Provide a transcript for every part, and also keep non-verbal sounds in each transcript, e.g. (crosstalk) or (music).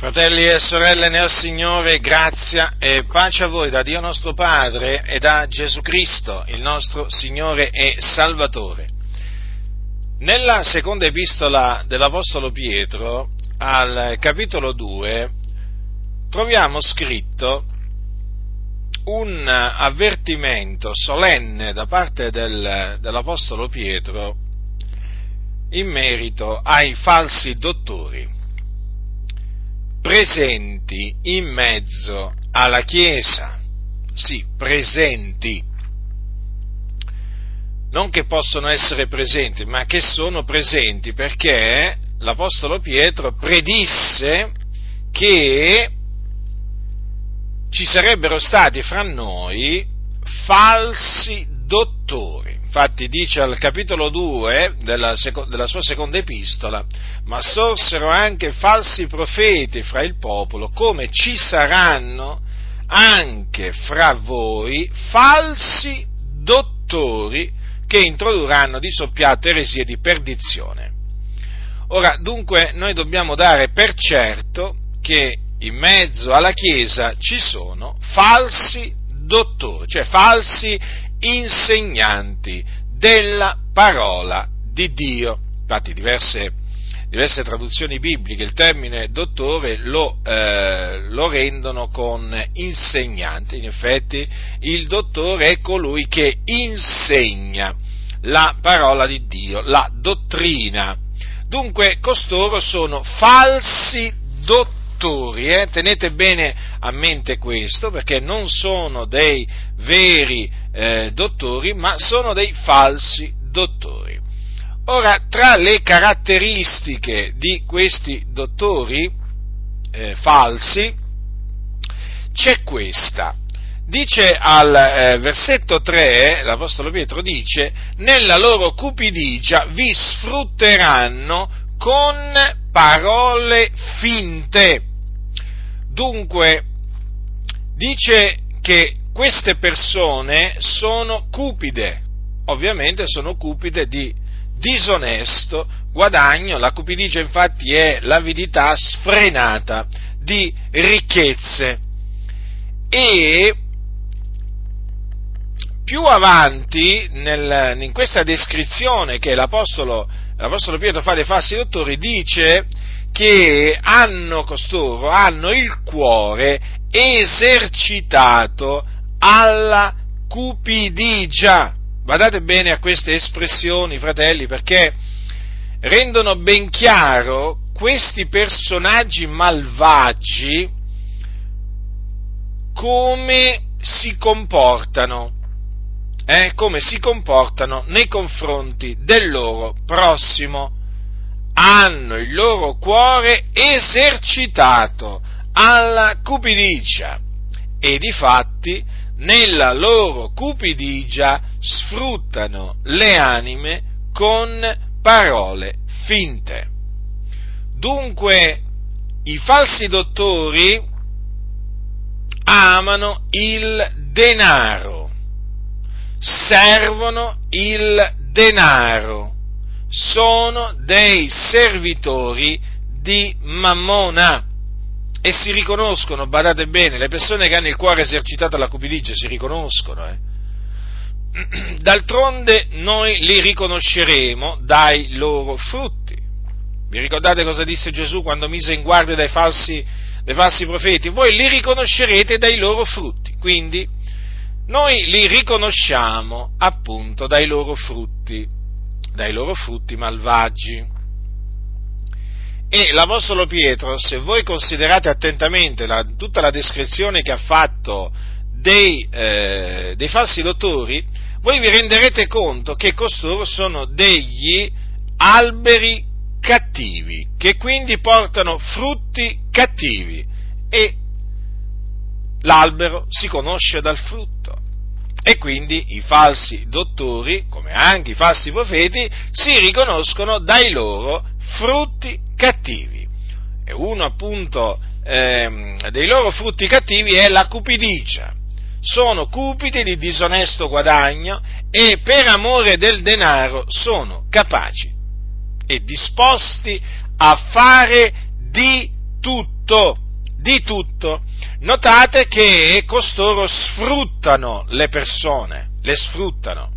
Fratelli e sorelle nel Signore, grazia e pace a voi da Dio nostro Padre e da Gesù Cristo, il nostro Signore e Salvatore. Nella seconda epistola dell'Apostolo Pietro, al capitolo 2, troviamo scritto un avvertimento solenne da parte del, dell'Apostolo Pietro in merito ai falsi dottori presenti in mezzo alla Chiesa. Sì, presenti. Non che possono essere presenti, ma che sono presenti perché l'Apostolo Pietro predisse che ci sarebbero stati fra noi falsi dottori Infatti dice al capitolo 2 della, seco- della, sua seconda epistola, ma sorsero anche falsi profeti fra il popolo, come ci saranno anche fra voi falsi dottori che introdurranno di soppiatto eresie di perdizione. Ora, dunque, noi dobbiamo dare per certo che in mezzo alla Chiesa ci sono falsi dottori, cioè falsi insegnanti della parola di Dio. Infatti diverse, diverse traduzioni bibliche il termine dottore lo, eh, lo rendono con insegnante. In effetti il dottore è colui che insegna la parola di Dio, la dottrina. Dunque costoro sono falsi dottori dottori, eh? tenete bene a mente questo, perché non sono dei veri eh, dottori, ma sono dei falsi dottori. Ora, tra le caratteristiche di questi dottori eh, falsi, c'è questa. Dice al eh, versetto 3, l'Apostolo Pietro dice, nella loro cupidigia vi sfrutteranno con parole finte. Dunque, dice che queste persone sono cupide, ovviamente sono cupide di disonesto guadagno, la cupidigia infatti è l'avidità sfrenata di ricchezze. E più avanti nel, in questa descrizione che l'Apostolo, l'Apostolo Pietro fa dei falsi dottori, dice che hanno costoro, hanno il cuore esercitato alla cupidigia. Guardate bene a queste espressioni, fratelli, perché rendono ben chiaro questi personaggi malvagi come si comportano, eh, come si comportano nei confronti del loro prossimo hanno il loro cuore esercitato alla cupidigia e di fatti nella loro cupidigia sfruttano le anime con parole finte. Dunque i falsi dottori amano il denaro, servono il denaro sono dei servitori di Mammona e si riconoscono, badate bene, le persone che hanno il cuore esercitato alla cupidigia si riconoscono. Eh. (clears throat) D'altronde noi li riconosceremo dai loro frutti. Vi ricordate cosa disse Gesù quando mise in guardia dai falsi, dai falsi profeti? Voi li riconoscerete dai loro frutti. Quindi noi li riconosciamo appunto dai loro frutti dai loro frutti malvagi. E l'Apostolo Pietro, se voi considerate attentamente la, tutta la descrizione che ha fatto dei, eh, dei falsi dottori, voi vi renderete conto che costoro sono degli alberi cattivi, che quindi portano frutti cattivi e l'albero si conosce dal frutto. E quindi i falsi dottori, come anche i falsi profeti, si riconoscono dai loro frutti cattivi. E uno appunto ehm, dei loro frutti cattivi è la cupidigia. Sono cupidi di disonesto guadagno e per amore del denaro sono capaci e disposti a fare di tutto di tutto. Notate che costoro sfruttano le persone, le sfruttano.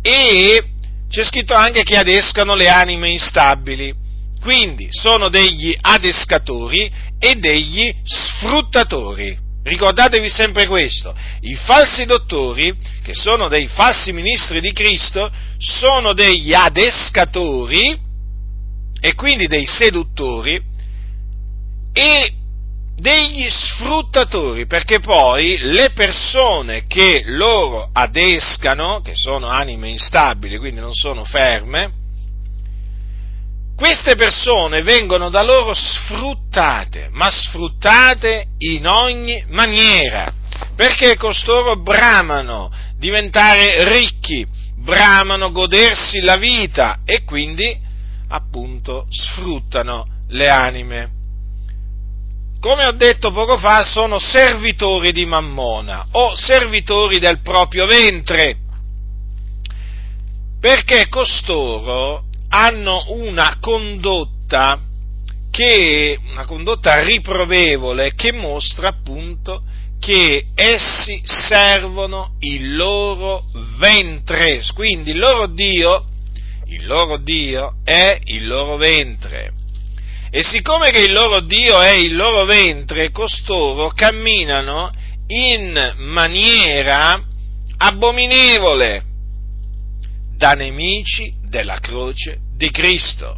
E c'è scritto anche che adescano le anime instabili. Quindi sono degli adescatori e degli sfruttatori. Ricordatevi sempre questo, i falsi dottori, che sono dei falsi ministri di Cristo, sono degli adescatori e quindi dei seduttori e degli sfruttatori, perché poi le persone che loro adescano, che sono anime instabili, quindi non sono ferme, queste persone vengono da loro sfruttate, ma sfruttate in ogni maniera, perché costoro bramano diventare ricchi, bramano godersi la vita e quindi appunto sfruttano le anime. Come ho detto poco fa, sono servitori di Mammona o servitori del proprio ventre, perché costoro hanno una condotta che, una condotta riprovevole che mostra appunto che essi servono il loro ventre, quindi il loro Dio, il loro Dio è il loro ventre. E siccome che il loro Dio è il loro ventre, costoro camminano in maniera abominevole da nemici della croce di Cristo.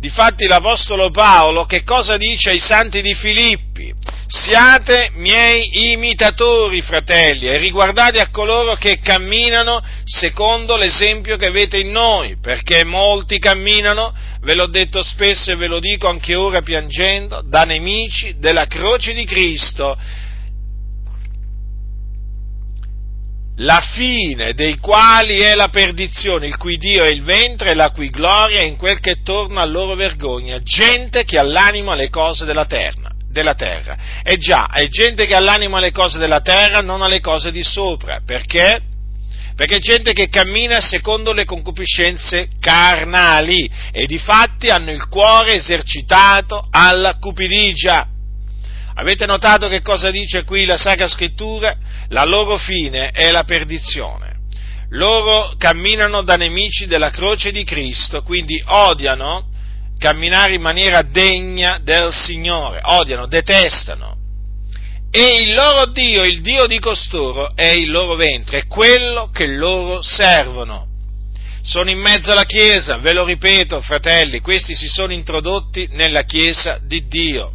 Difatti l'Apostolo Paolo che cosa dice ai santi di Filippi? Siate miei imitatori, fratelli, e riguardate a coloro che camminano secondo l'esempio che avete in noi, perché molti camminano, ve l'ho detto spesso e ve lo dico anche ora piangendo, da nemici della croce di Cristo, la fine dei quali è la perdizione, il cui Dio è il ventre e la cui gloria è in quel che torna a loro vergogna, gente che ha l'animo alle cose della terra. Della terra. E già, è gente che ha l'animo alle cose della terra, non alle cose di sopra. Perché? Perché gente che cammina secondo le concupiscenze carnali e di fatti hanno il cuore esercitato alla cupidigia. Avete notato che cosa dice qui la Sacra Scrittura? La loro fine è la perdizione. Loro camminano da nemici della croce di Cristo, quindi odiano camminare in maniera degna del Signore, odiano, detestano. E il loro Dio, il Dio di costoro, è il loro ventre, è quello che loro servono. Sono in mezzo alla Chiesa, ve lo ripeto, fratelli, questi si sono introdotti nella Chiesa di Dio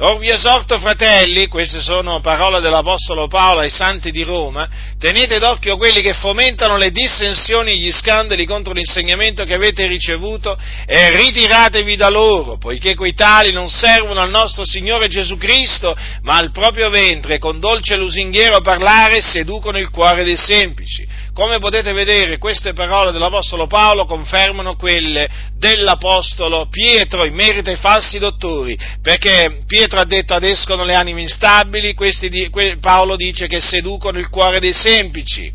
Or vi esorto, fratelli, queste sono parole dell'Apostolo Paolo ai santi di Roma, tenete d'occhio quelli che fomentano le dissensioni e gli scandali contro l'insegnamento che avete ricevuto e ritiratevi da loro, poiché quei tali non servono al nostro Signore Gesù Cristo, ma al proprio ventre, con dolce lusinghiero parlare, seducono il cuore dei semplici. Come potete vedere, queste parole dell'Apostolo Paolo confermano quelle dell'Apostolo Pietro in merito ai falsi dottori, perché Pietro ha detto adescono le anime instabili, questi, Paolo dice che seducono il cuore dei semplici.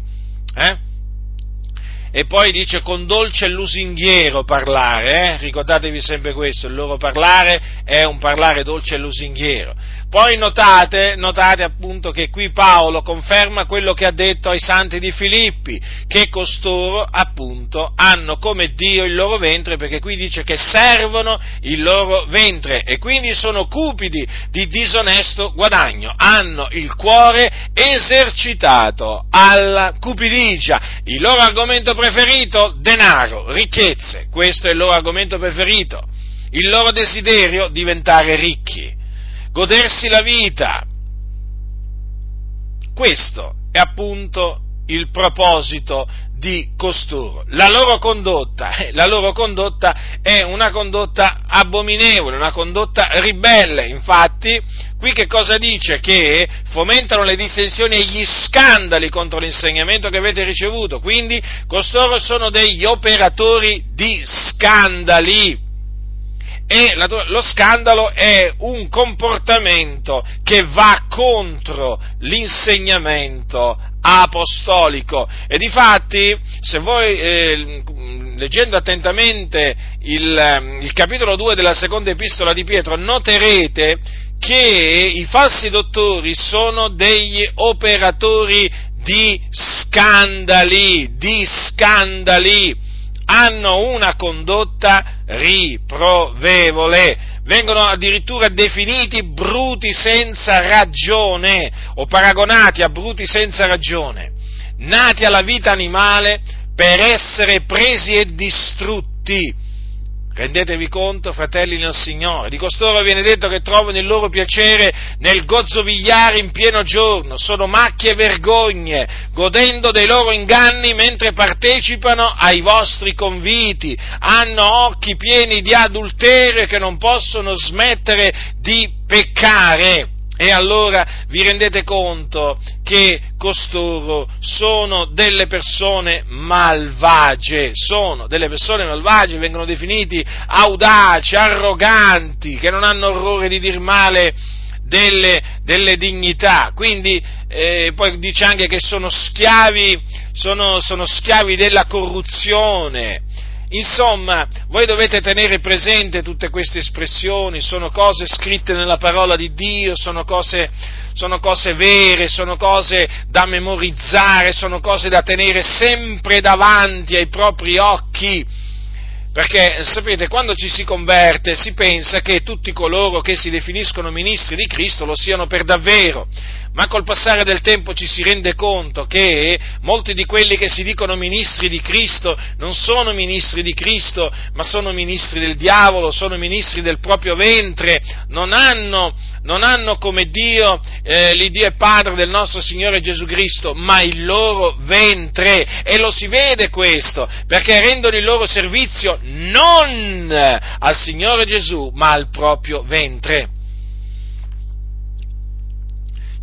Eh? E poi dice con dolce lusinghiero parlare, eh? ricordatevi sempre questo, il loro parlare è un parlare dolce e lusinghiero. Poi notate, notate appunto che qui Paolo conferma quello che ha detto ai santi di Filippi, che costoro appunto hanno come Dio il loro ventre, perché qui dice che servono il loro ventre e quindi sono cupidi di disonesto guadagno, hanno il cuore esercitato alla cupidigia. Il loro argomento preferito? Denaro, ricchezze, questo è il loro argomento preferito. Il loro desiderio? Diventare ricchi godersi la vita. Questo è appunto il proposito di costoro. La loro condotta, eh, la loro condotta è una condotta abominevole, una condotta ribelle. Infatti, qui che cosa dice? Che fomentano le dissensioni e gli scandali contro l'insegnamento che avete ricevuto. Quindi, costoro sono degli operatori di scandali e lo scandalo è un comportamento che va contro l'insegnamento apostolico. E difatti se voi eh, leggendo attentamente il, il capitolo 2 della seconda epistola di Pietro, noterete che i falsi dottori sono degli operatori di scandali, di scandali, hanno una condotta riprovevole, vengono addirittura definiti bruti senza ragione o paragonati a bruti senza ragione, nati alla vita animale per essere presi e distrutti Rendetevi conto, fratelli nel Signore, di costoro viene detto che trovano il loro piacere nel gozzovigliare in pieno giorno, sono macchie e vergogne, godendo dei loro inganni mentre partecipano ai vostri conviti, hanno occhi pieni di adulterio che non possono smettere di peccare. E allora vi rendete conto che costoro sono delle persone malvagie, sono delle persone malvagie, vengono definiti audaci, arroganti, che non hanno orrore di dir male delle, delle dignità. Quindi eh, poi dice anche che sono schiavi, sono, sono schiavi della corruzione Insomma, voi dovete tenere presente tutte queste espressioni, sono cose scritte nella parola di Dio, sono cose, sono cose vere, sono cose da memorizzare, sono cose da tenere sempre davanti ai propri occhi. Perché sapete, quando ci si converte si pensa che tutti coloro che si definiscono ministri di Cristo lo siano per davvero ma col passare del tempo ci si rende conto che molti di quelli che si dicono ministri di Cristo non sono ministri di Cristo, ma sono ministri del diavolo, sono ministri del proprio ventre, non hanno, non hanno come Dio, eh, l'Iddio e Padre del nostro Signore Gesù Cristo, ma il loro ventre. E lo si vede questo, perché rendono il loro servizio non al Signore Gesù, ma al proprio ventre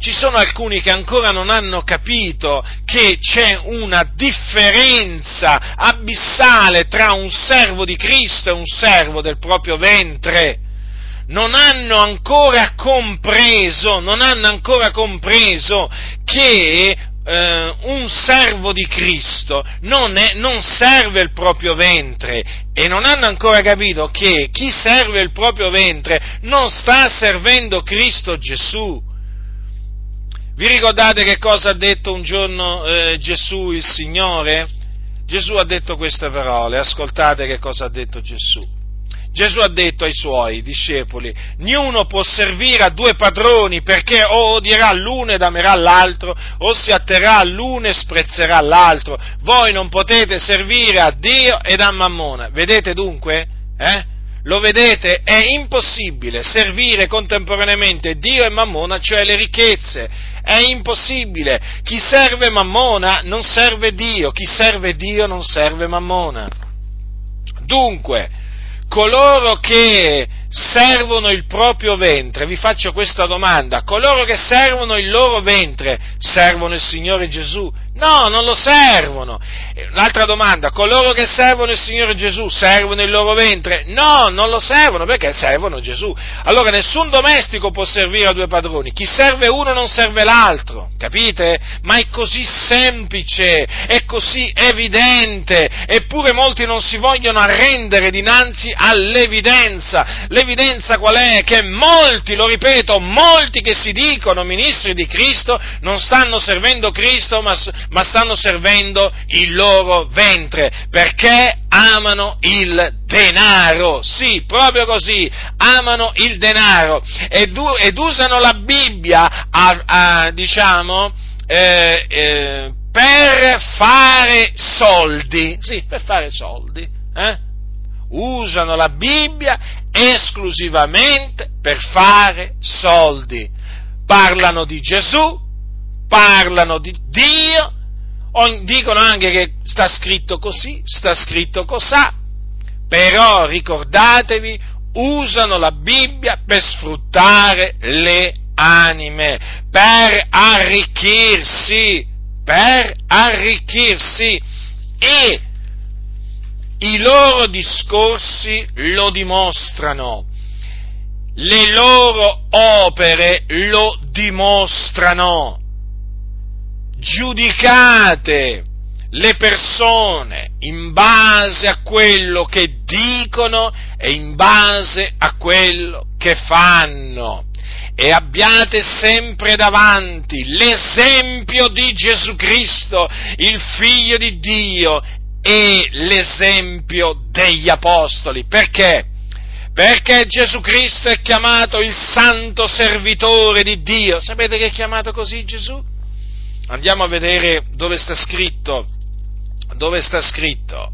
ci sono alcuni che ancora non hanno capito che c'è una differenza abissale tra un servo di Cristo e un servo del proprio ventre. Non hanno ancora compreso, non hanno ancora compreso che eh, un servo di Cristo non, è, non serve il proprio ventre e non hanno ancora capito che chi serve il proprio ventre non sta servendo Cristo Gesù vi ricordate che cosa ha detto un giorno eh, Gesù il Signore? Gesù ha detto queste parole, ascoltate che cosa ha detto Gesù. Gesù ha detto ai suoi discepoli, niuno può servire a due padroni perché o odierà l'uno ed amerà l'altro, o si atterrà all'uno e sprezzerà l'altro. Voi non potete servire a Dio ed a Mammona. Vedete dunque? Eh? Lo vedete? È impossibile servire contemporaneamente Dio e Mammona, cioè le ricchezze è impossibile. Chi serve Mammona non serve Dio, chi serve Dio non serve Mammona. Dunque, coloro che servono il proprio ventre, vi faccio questa domanda, coloro che servono il loro ventre servono il Signore Gesù? No, non lo servono. Un'altra domanda, coloro che servono il Signore Gesù servono il loro ventre? No, non lo servono perché servono Gesù. Allora nessun domestico può servire a due padroni, chi serve uno non serve l'altro, capite? Ma è così semplice, è così evidente, eppure molti non si vogliono arrendere dinanzi all'evidenza. L'evidenza qual è? Che molti, lo ripeto, molti che si dicono ministri di Cristo non stanno servendo Cristo, ma ma stanno servendo il loro ventre, perché amano il denaro, sì, proprio così, amano il denaro ed, ed usano la Bibbia a, a diciamo, eh, eh, per fare soldi, sì, per fare soldi, eh? usano la Bibbia esclusivamente per fare soldi. Parlano di Gesù, parlano di Dio, dicono anche che sta scritto così, sta scritto cos'ha, però ricordatevi, usano la Bibbia per sfruttare le anime, per arricchirsi, per arricchirsi e i loro discorsi lo dimostrano, le loro opere lo dimostrano giudicate le persone in base a quello che dicono e in base a quello che fanno. E abbiate sempre davanti l'esempio di Gesù Cristo, il Figlio di Dio, e l'esempio degli Apostoli. Perché? Perché Gesù Cristo è chiamato il santo servitore di Dio. Sapete che è chiamato così Gesù? Andiamo a vedere dove sta scritto. Dove sta scritto?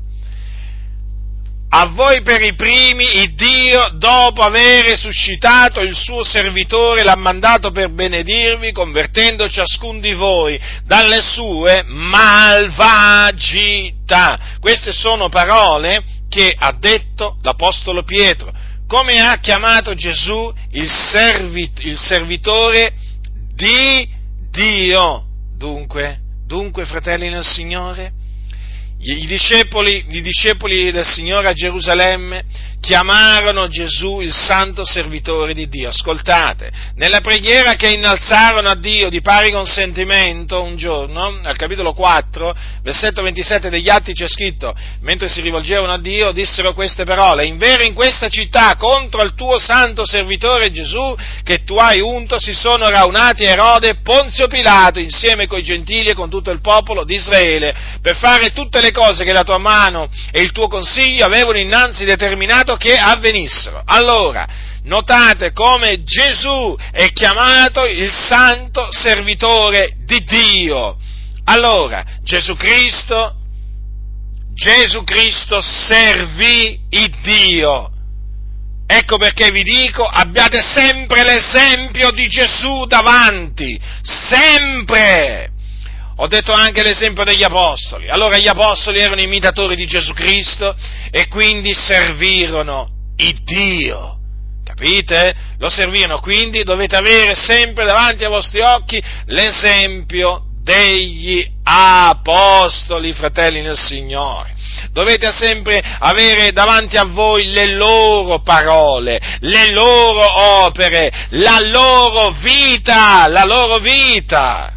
A voi per i primi il Dio, dopo aver suscitato il suo servitore, l'ha mandato per benedirvi, convertendo ciascun di voi dalle sue malvagità. Queste sono parole che ha detto l'Apostolo Pietro. Come ha chiamato Gesù il, servit- il servitore di Dio? Dunque, dunque, fratelli nel Signore, i discepoli, i discepoli del Signore a Gerusalemme chiamarono Gesù il santo servitore di Dio. Ascoltate, nella preghiera che innalzarono a Dio di pari consentimento un giorno, al capitolo 4, versetto 27 degli Atti c'è scritto, mentre si rivolgevano a Dio, dissero queste parole, in vero in questa città contro il tuo santo servitore Gesù che tu hai unto si sono raunati Erode e Ponzio Pilato insieme coi gentili e con tutto il popolo di Israele per fare tutte le cose che la tua mano e il tuo consiglio avevano innanzi determinato che avvenissero. Allora, notate come Gesù è chiamato il santo servitore di Dio. Allora, Gesù Cristo, Gesù Cristo servì il Dio. Ecco perché vi dico, abbiate sempre l'esempio di Gesù davanti, sempre. Ho detto anche l'esempio degli apostoli. Allora gli apostoli erano imitatori di Gesù Cristo e quindi servirono il Dio. Capite? Lo servirono, quindi dovete avere sempre davanti ai vostri occhi l'esempio degli apostoli, fratelli nel Signore. Dovete sempre avere davanti a voi le loro parole, le loro opere, la loro vita, la loro vita.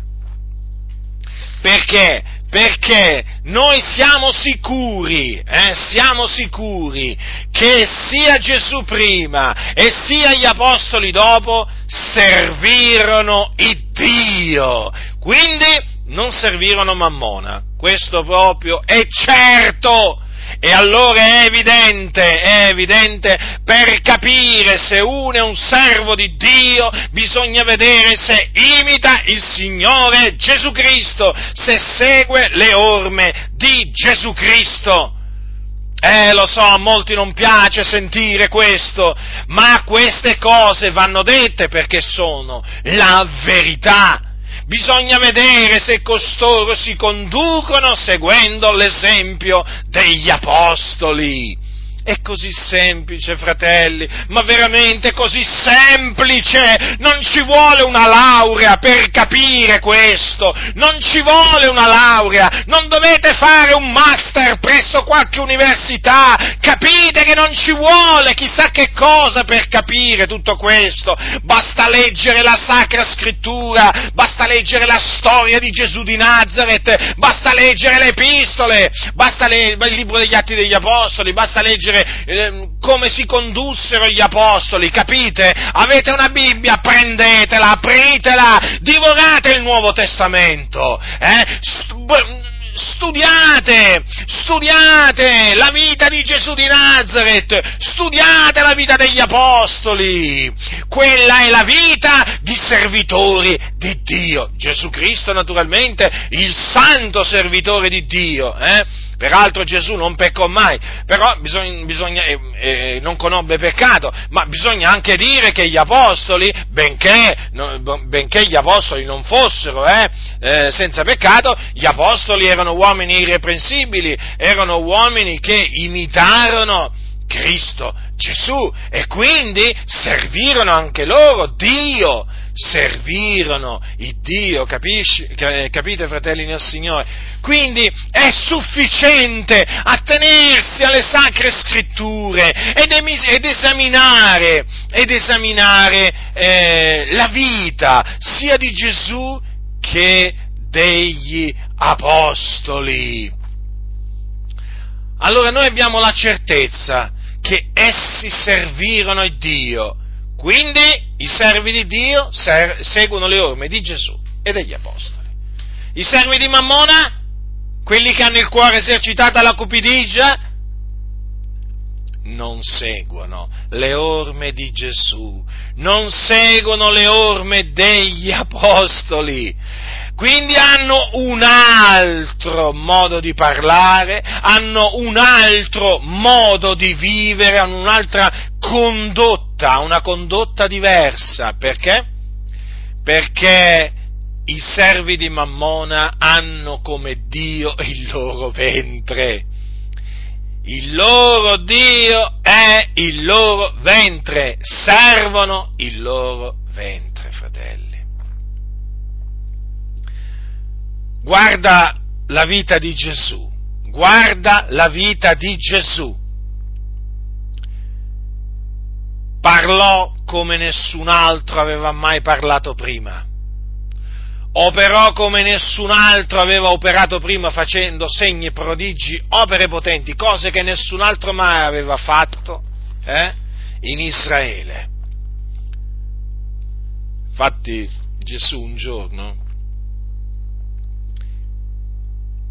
Perché? Perché noi siamo sicuri, eh, siamo sicuri che sia Gesù prima e sia gli apostoli dopo servirono Dio. Quindi non servirono Mammona. Questo proprio è certo. E allora è evidente, è evidente, per capire se uno è un servo di Dio, bisogna vedere se imita il Signore Gesù Cristo, se segue le orme di Gesù Cristo. Eh, lo so, a molti non piace sentire questo, ma queste cose vanno dette perché sono la verità bisogna vedere se costoro si conducono seguendo l'esempio degli apostoli. È così semplice, fratelli, ma veramente così semplice! Non ci vuole una laurea per capire questo, non ci vuole una laurea, non dovete fare un master presso qualche università, capite che non ci vuole chissà che cosa per capire tutto questo, basta leggere la Sacra Scrittura, basta leggere la storia di Gesù di Nazareth, basta leggere le epistole, basta leggere il libro degli Atti degli Apostoli, basta leggere eh, come si condussero gli apostoli, capite? Avete una Bibbia, prendetela, apritela, divorate il Nuovo Testamento, eh? studiate, studiate la vita di Gesù di Nazareth, studiate la vita degli Apostoli, quella è la vita di servitori di Dio. Gesù Cristo naturalmente, il santo servitore di Dio, eh? Peraltro Gesù non peccò mai, però bisogna, bisogna eh, eh, non conobbe peccato, ma bisogna anche dire che gli apostoli, benché, no, benché gli apostoli non fossero eh, eh, senza peccato, gli apostoli erano uomini irreprensibili, erano uomini che imitarono Cristo Gesù e quindi servirono anche loro Dio servirono il Dio, capisci, capite fratelli nel Signore? Quindi è sufficiente attenersi alle sacre scritture ed, ed esaminare, ed esaminare eh, la vita sia di Gesù che degli apostoli. Allora noi abbiamo la certezza che essi servirono il Dio, quindi i servi di Dio ser- seguono le orme di Gesù e degli apostoli. I servi di Mammona, quelli che hanno il cuore esercitato alla cupidigia, non seguono le orme di Gesù, non seguono le orme degli apostoli. Quindi hanno un altro modo di parlare, hanno un altro modo di vivere, hanno un'altra condotta, una condotta diversa. Perché? Perché i servi di Mammona hanno come Dio il loro ventre. Il loro Dio è il loro ventre, servono il loro ventre, fratelli. Guarda la vita di Gesù, guarda la vita di Gesù. Parlò come nessun altro aveva mai parlato prima operò come nessun altro aveva operato prima facendo segni, prodigi, opere potenti, cose che nessun altro mai aveva fatto eh, in Israele. Infatti Gesù un giorno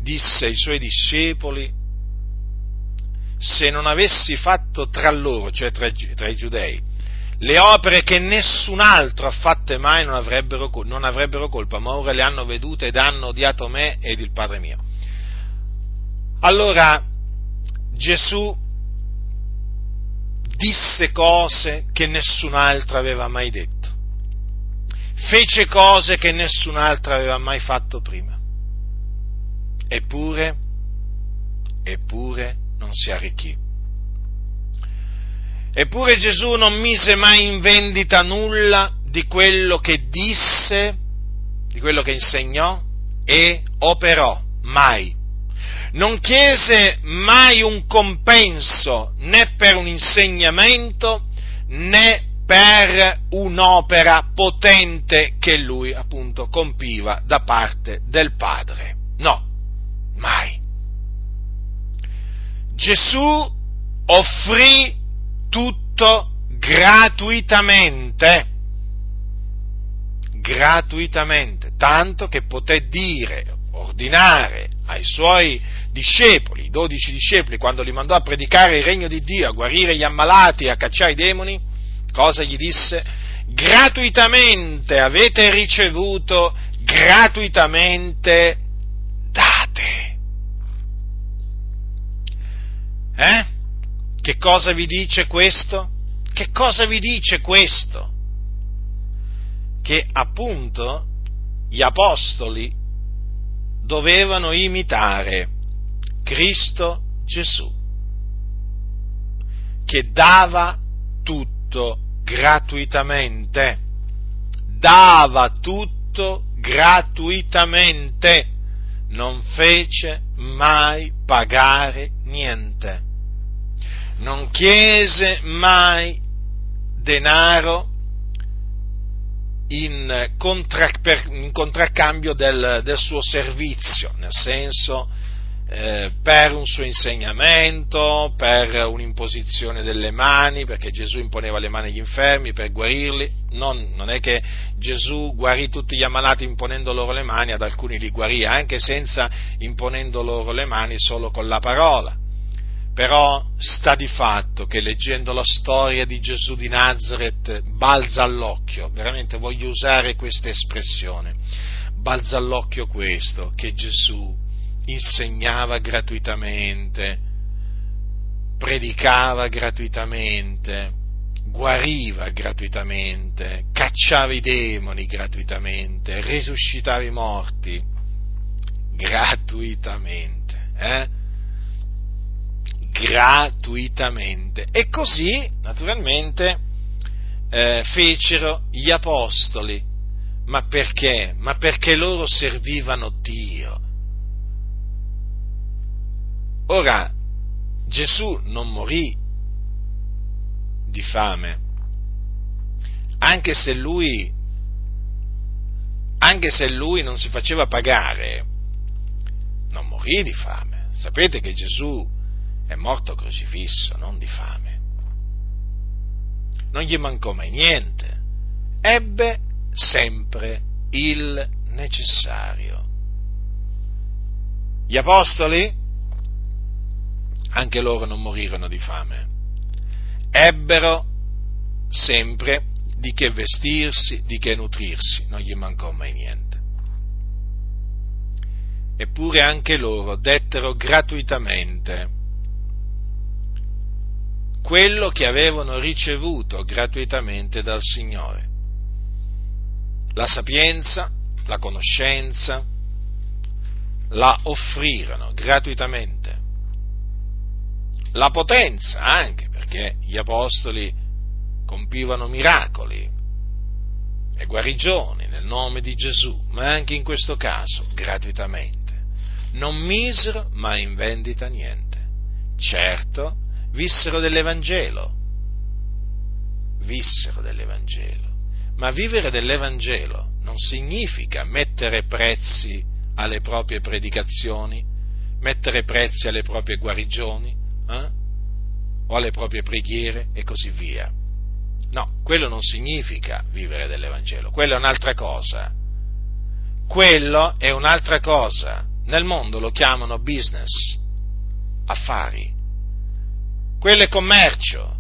disse ai suoi discepoli, se non avessi fatto tra loro, cioè tra, tra i giudei, le opere che nessun altro ha fatte mai non avrebbero, non avrebbero colpa, ma ora le hanno vedute ed hanno odiato me ed il Padre mio. Allora Gesù disse cose che nessun altro aveva mai detto, fece cose che nessun altro aveva mai fatto prima. Eppure, eppure non si arricchì. Eppure Gesù non mise mai in vendita nulla di quello che disse, di quello che insegnò e operò, mai. Non chiese mai un compenso né per un insegnamento né per un'opera potente che lui appunto compiva da parte del Padre. No, mai. Gesù offrì tutto gratuitamente, gratuitamente, tanto che poté dire, ordinare ai suoi discepoli, i dodici discepoli, quando li mandò a predicare il regno di Dio, a guarire gli ammalati a cacciare i demoni, cosa gli disse? Gratuitamente avete ricevuto, gratuitamente date. Eh? Che cosa vi dice questo? Che cosa vi dice questo? Che appunto gli apostoli dovevano imitare Cristo Gesù, che dava tutto gratuitamente, dava tutto gratuitamente, non fece mai pagare niente. Non chiese mai denaro in, contra, per, in contraccambio del, del, suo servizio, nel senso eh, per un suo insegnamento, per un'imposizione delle mani, perché Gesù imponeva le mani agli infermi per guarirli, non, non è che Gesù guarì tutti gli ammalati imponendo loro le mani, ad alcuni li guarì anche senza imponendo loro le mani, solo con la parola. Però sta di fatto che leggendo la storia di Gesù di Nazareth balza all'occhio, veramente voglio usare questa espressione, balza all'occhio questo, che Gesù insegnava gratuitamente, predicava gratuitamente, guariva gratuitamente, cacciava i demoni gratuitamente, risuscitava i morti gratuitamente. Eh? gratuitamente. E così, naturalmente, eh, fecero gli apostoli. Ma perché? Ma perché loro servivano Dio. Ora, Gesù non morì di fame, anche se lui, anche se lui non si faceva pagare non morì di fame. Sapete che Gesù è morto crocifisso, non di fame. Non gli mancò mai niente. Ebbe sempre il necessario. Gli apostoli, anche loro non morirono di fame. Ebbero sempre di che vestirsi, di che nutrirsi, non gli mancò mai niente. Eppure anche loro dettero gratuitamente quello che avevano ricevuto gratuitamente dal Signore. La sapienza, la conoscenza, la offrirono gratuitamente. La potenza anche, perché gli apostoli compivano miracoli e guarigioni nel nome di Gesù, ma anche in questo caso gratuitamente. Non misero mai in vendita niente. Certo, vissero dell'Evangelo, vissero dell'Evangelo, ma vivere dell'Evangelo non significa mettere prezzi alle proprie predicazioni, mettere prezzi alle proprie guarigioni eh? o alle proprie preghiere e così via. No, quello non significa vivere dell'Evangelo, quello è un'altra cosa. Quello è un'altra cosa. Nel mondo lo chiamano business, affari. Quello è commercio.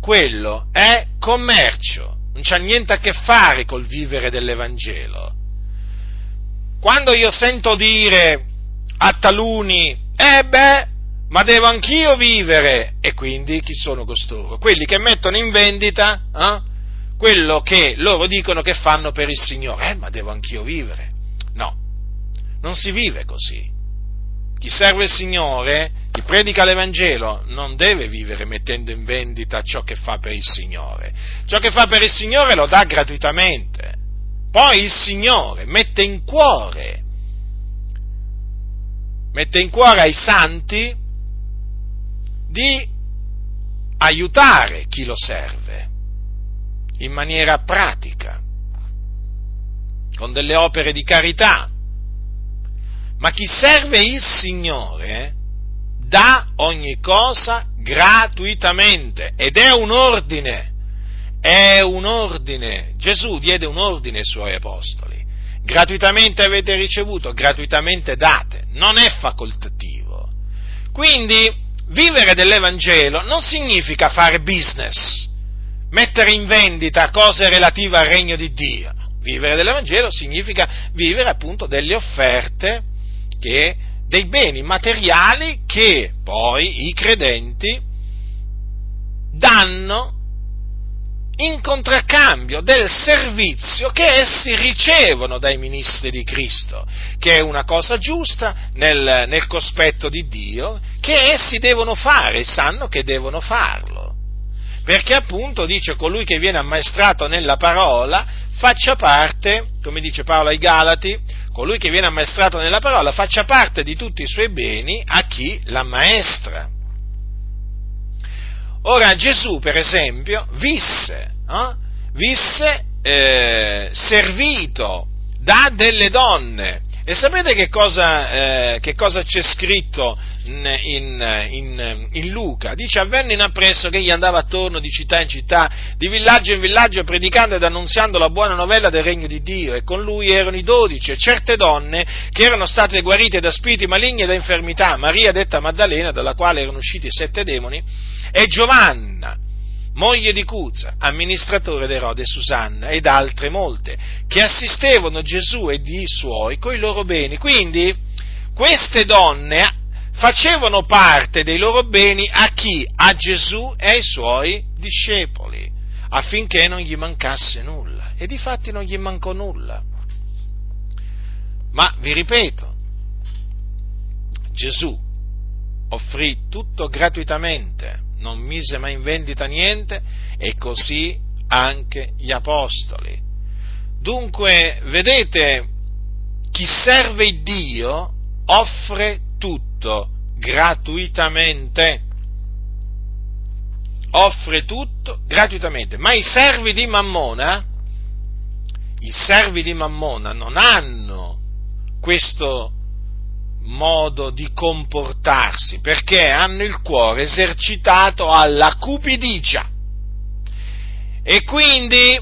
Quello è commercio. Non c'ha niente a che fare col vivere dell'Evangelo. Quando io sento dire a taluni, eh beh, ma devo anch'io vivere. E quindi chi sono costoro? Quelli che mettono in vendita eh, quello che loro dicono che fanno per il Signore. Eh, ma devo anch'io vivere. No, non si vive così. Chi serve il Signore, chi predica l'Evangelo, non deve vivere mettendo in vendita ciò che fa per il Signore. Ciò che fa per il Signore lo dà gratuitamente. Poi il Signore mette in cuore, mette in cuore ai santi di aiutare chi lo serve in maniera pratica, con delle opere di carità. Ma chi serve il Signore dà ogni cosa gratuitamente ed è un ordine, è un ordine. Gesù diede un ordine ai suoi apostoli. Gratuitamente avete ricevuto, gratuitamente date, non è facoltativo. Quindi vivere dell'Evangelo non significa fare business, mettere in vendita cose relative al regno di Dio. Vivere dell'Evangelo significa vivere appunto delle offerte, che, dei beni materiali che poi i credenti danno in contraccambio del servizio che essi ricevono dai ministri di Cristo, che è una cosa giusta nel, nel cospetto di Dio, che essi devono fare sanno che devono farlo. Perché appunto dice colui che viene ammaestrato nella parola faccia parte, come dice Paolo ai Galati, colui che viene ammaestrato nella parola faccia parte di tutti i suoi beni a chi l'ammaestra. Ora Gesù, per esempio, visse, eh? visse eh, servito da delle donne. E sapete che cosa, eh, che cosa c'è scritto in, in, in, Luca? Dice, avvenne in appresso che egli andava attorno di città in città, di villaggio in villaggio, predicando ed annunziando la buona novella del regno di Dio. E con lui erano i dodici e certe donne che erano state guarite da spiriti maligni e da infermità. Maria detta Maddalena, dalla quale erano usciti sette demoni, e Giovanna, moglie di Cuza, amministratore d'Erode Susanna, ed altre molte, che assistevano Gesù e i suoi coi loro beni. Quindi queste donne facevano parte dei loro beni a chi? A Gesù e ai suoi discepoli, affinché non gli mancasse nulla. E difatti non gli mancò nulla. Ma vi ripeto, Gesù offrì tutto gratuitamente non mise mai in vendita niente e così anche gli apostoli. Dunque, vedete, chi serve Dio offre tutto gratuitamente. Offre tutto gratuitamente, ma i servi di Mammona, i servi di Mammona non hanno questo modo di comportarsi, perché hanno il cuore esercitato alla cupidigia e quindi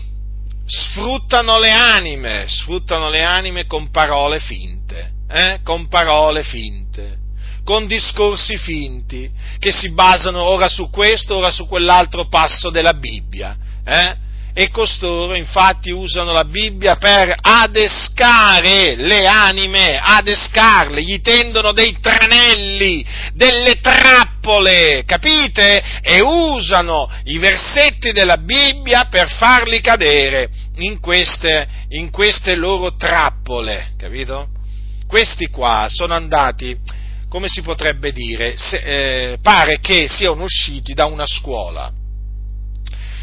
sfruttano le anime, sfruttano le anime con parole finte, eh? con parole finte, con discorsi finti, che si basano ora su questo, ora su quell'altro passo della Bibbia. Eh? E costoro infatti usano la Bibbia per adescare le anime, adescarle, gli tendono dei tranelli, delle trappole, capite? E usano i versetti della Bibbia per farli cadere in queste, in queste loro trappole, capito? Questi qua sono andati, come si potrebbe dire, se, eh, pare che siano usciti da una scuola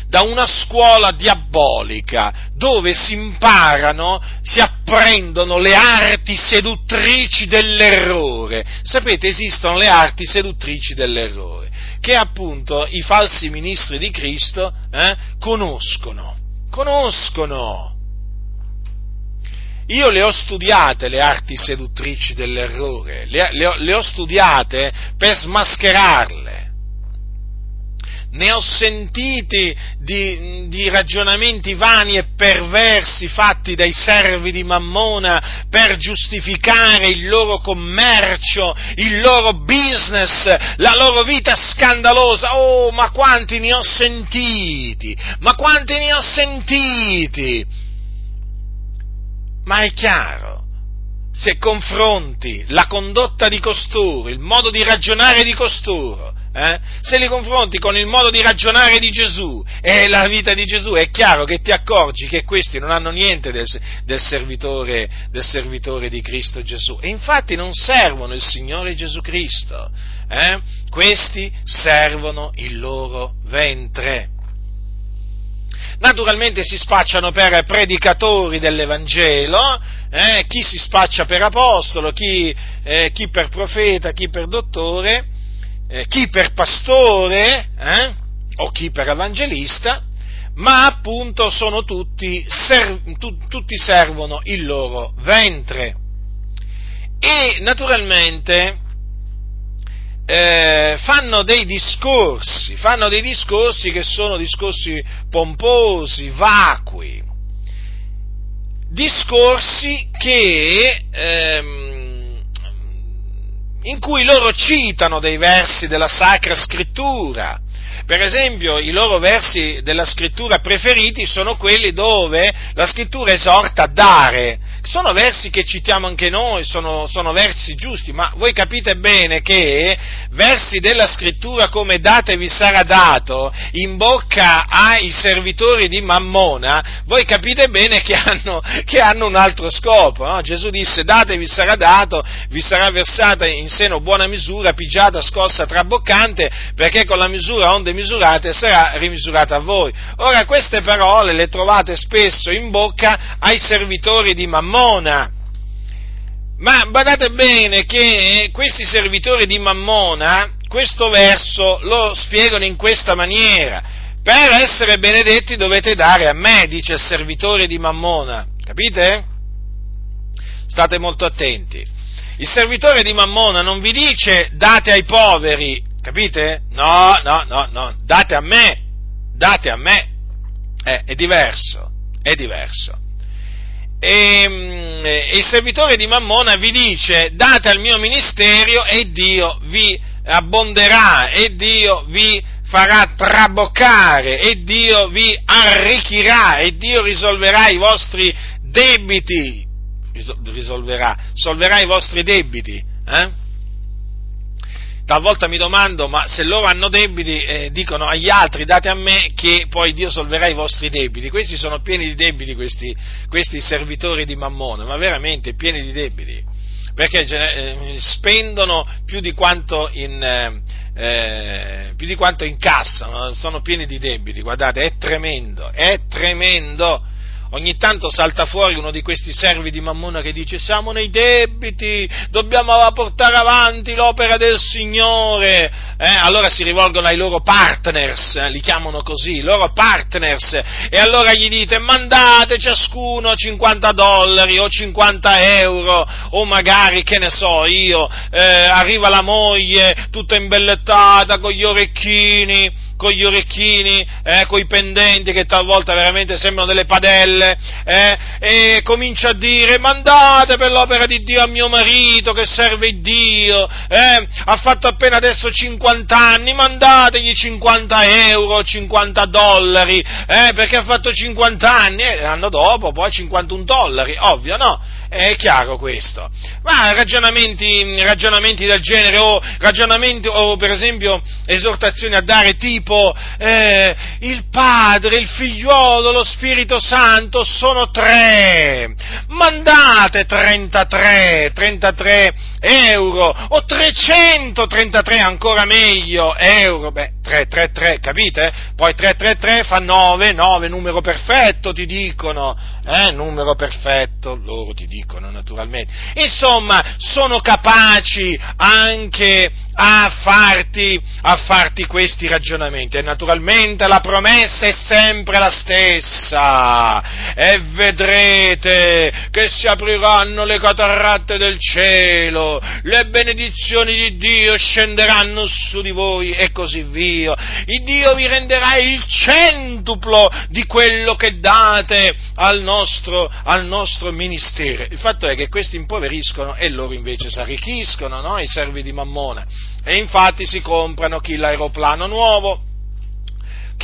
da una scuola diabolica dove si imparano, si apprendono le arti seduttrici dell'errore. Sapete, esistono le arti seduttrici dell'errore, che appunto i falsi ministri di Cristo eh, conoscono, conoscono. Io le ho studiate le arti seduttrici dell'errore, le, le, le ho studiate per smascherarle ne ho sentiti di, di, ragionamenti vani e perversi fatti dai servi di Mammona per giustificare il loro commercio, il loro business, la loro vita scandalosa. Oh, ma quanti ne ho sentiti! Ma quanti ne ho sentiti! Ma è chiaro, se confronti la condotta di costoro, il modo di ragionare di costoro, eh? se li confronti con il modo di ragionare di Gesù e la vita di Gesù, è chiaro che ti accorgi che questi non hanno niente del, del, servitore, del servitore, di Cristo Gesù. E infatti non servono il Signore Gesù Cristo, eh? questi servono il loro ventre. Naturalmente si spacciano per predicatori dell'Evangelo, eh? chi si spaccia per apostolo, chi, eh, chi per profeta, chi per dottore, eh, chi per pastore eh, o chi per evangelista, ma appunto sono tutti, ser- tu- tutti servono il loro ventre. E naturalmente eh, fanno dei discorsi, fanno dei discorsi che sono discorsi pomposi, vacui, discorsi che ehm, in cui loro citano dei versi della Sacra Scrittura. Per esempio, i loro versi della Scrittura preferiti sono quelli dove la Scrittura esorta a dare, sono versi che citiamo anche noi, sono, sono, versi giusti, ma voi capite bene che versi della scrittura come datevi sarà dato in bocca ai servitori di Mammona, voi capite bene che hanno, che hanno un altro scopo. No? Gesù disse datevi sarà dato, vi sarà versata in seno buona misura, pigiata, scossa, traboccante, perché con la misura onde misurate sarà rimisurata a voi. Ora queste parole le trovate spesso in bocca ai servitori di Mammona Mammona. Ma badate bene che questi servitori di Mammona questo verso lo spiegano in questa maniera. Per essere benedetti dovete dare a me, dice il servitore di Mammona. Capite? State molto attenti. Il servitore di Mammona non vi dice date ai poveri, capite? No, no, no, no, date a me, date a me. Eh, è diverso, è diverso e, mm, e, il servitore di Mammona vi dice date al mio ministero e Dio vi abbonderà e Dio vi farà traboccare e Dio vi arricchirà e Dio risolverà i vostri debiti, risolverà, solverà i vostri debiti. Eh? Talvolta mi domando, ma se loro hanno debiti, eh, dicono agli altri date a me che poi Dio solverà i vostri debiti. Questi sono pieni di debiti, questi, questi servitori di Mammone, ma veramente pieni di debiti, perché eh, spendono più di quanto in... Eh, eh, più di quanto incassano, sono pieni di debiti, guardate, è tremendo, è tremendo. Ogni tanto salta fuori uno di questi servi di Mammona che dice siamo nei debiti, dobbiamo portare avanti l'opera del Signore, eh? allora si rivolgono ai loro partners, eh? li chiamano così, i loro partners, e allora gli dite mandate ciascuno 50 dollari o 50 euro, o magari, che ne so io, eh, arriva la moglie tutta imbellettata con gli orecchini, con gli orecchini, eh, con i pendenti che talvolta veramente sembrano delle padelle, eh, e comincia a dire mandate per l'opera di Dio a mio marito che serve Dio, eh, ha fatto appena adesso 50 anni, mandategli 50 euro, 50 dollari, eh, perché ha fatto 50 anni e l'anno dopo poi 51 dollari, ovvio no? È chiaro questo. Ma ragionamenti, ragionamenti del genere, o ragionamenti, o per esempio esortazioni a dare tipo eh, il Padre, il Figliuolo, lo Spirito Santo sono tre. Mandate 33, 33 euro o 333 ancora meglio euro. Beh, 3, 3, 3, capite? Poi 3, 3, 3 fa 9, 9, numero perfetto ti dicono, eh, numero perfetto, loro ti dicono naturalmente. Insomma, sono capaci anche a farti, a farti questi ragionamenti. E naturalmente la promessa è sempre la stessa. E vedrete che si apriranno le catarratte del cielo, le benedizioni di Dio scenderanno su di voi e così via. Il Dio vi renderà il centuplo di quello che date al nostro, al nostro ministero. Il fatto è che questi impoveriscono e loro invece si arricchiscono, no? I servi di Mammona e infatti si comprano chi l'aeroplano nuovo,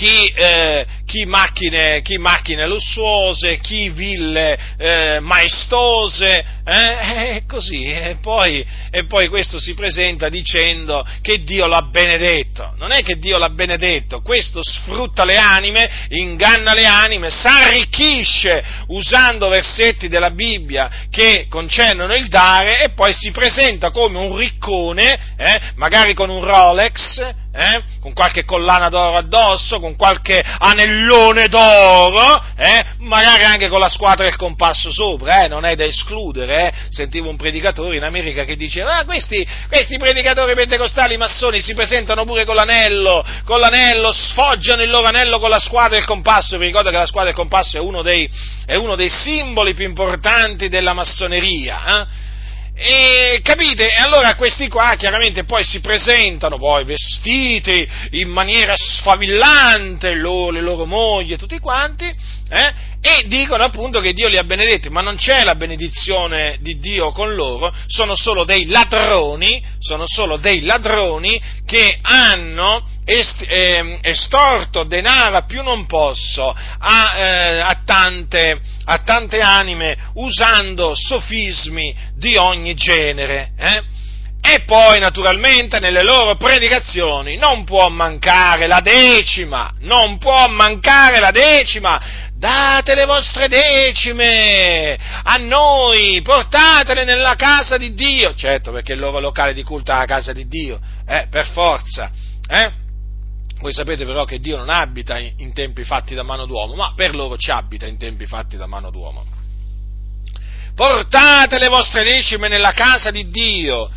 chi, eh, chi, macchine, chi, macchine, lussuose, chi ville eh, maestose, eh, (laughs) e così, e poi, e poi, questo si presenta dicendo che Dio l'ha benedetto. Non è che Dio l'ha benedetto, questo sfrutta le anime, inganna le anime, s'arricchisce usando versetti della Bibbia che concernono il dare e poi si presenta come un riccone, eh, magari con un Rolex, eh? con qualche collana d'oro addosso, con qualche anellone d'oro, eh? magari anche con la squadra del compasso sopra, eh? non è da escludere. Eh? Sentivo un predicatore in America che diceva, ah, questi, questi predicatori pentecostali massoni si presentano pure con l'anello, con l'anello, sfoggiano il loro anello con la squadra del compasso, vi ricordo che la squadra del compasso è uno dei, è uno dei simboli più importanti della massoneria. E capite? E allora questi qua chiaramente poi si presentano poi vestiti in maniera sfavillante, loro, le loro mogli e tutti quanti, eh? E dicono appunto che Dio li ha benedetti, ma non c'è la benedizione di Dio con loro, sono solo dei ladroni, sono solo dei ladroni che hanno est, eh, estorto denaro a più non posso a, eh, a, tante, a tante anime usando sofismi di ogni genere. Eh? E poi, naturalmente, nelle loro predicazioni non può mancare la decima, non può mancare la decima, date le vostre decime a noi, portatele nella casa di Dio, certo perché il loro locale di culto è la casa di Dio, eh, per forza, eh? Voi sapete però che Dio non abita in tempi fatti da mano d'uomo, ma per loro ci abita in tempi fatti da mano d'uomo. Portate le vostre decime nella casa di Dio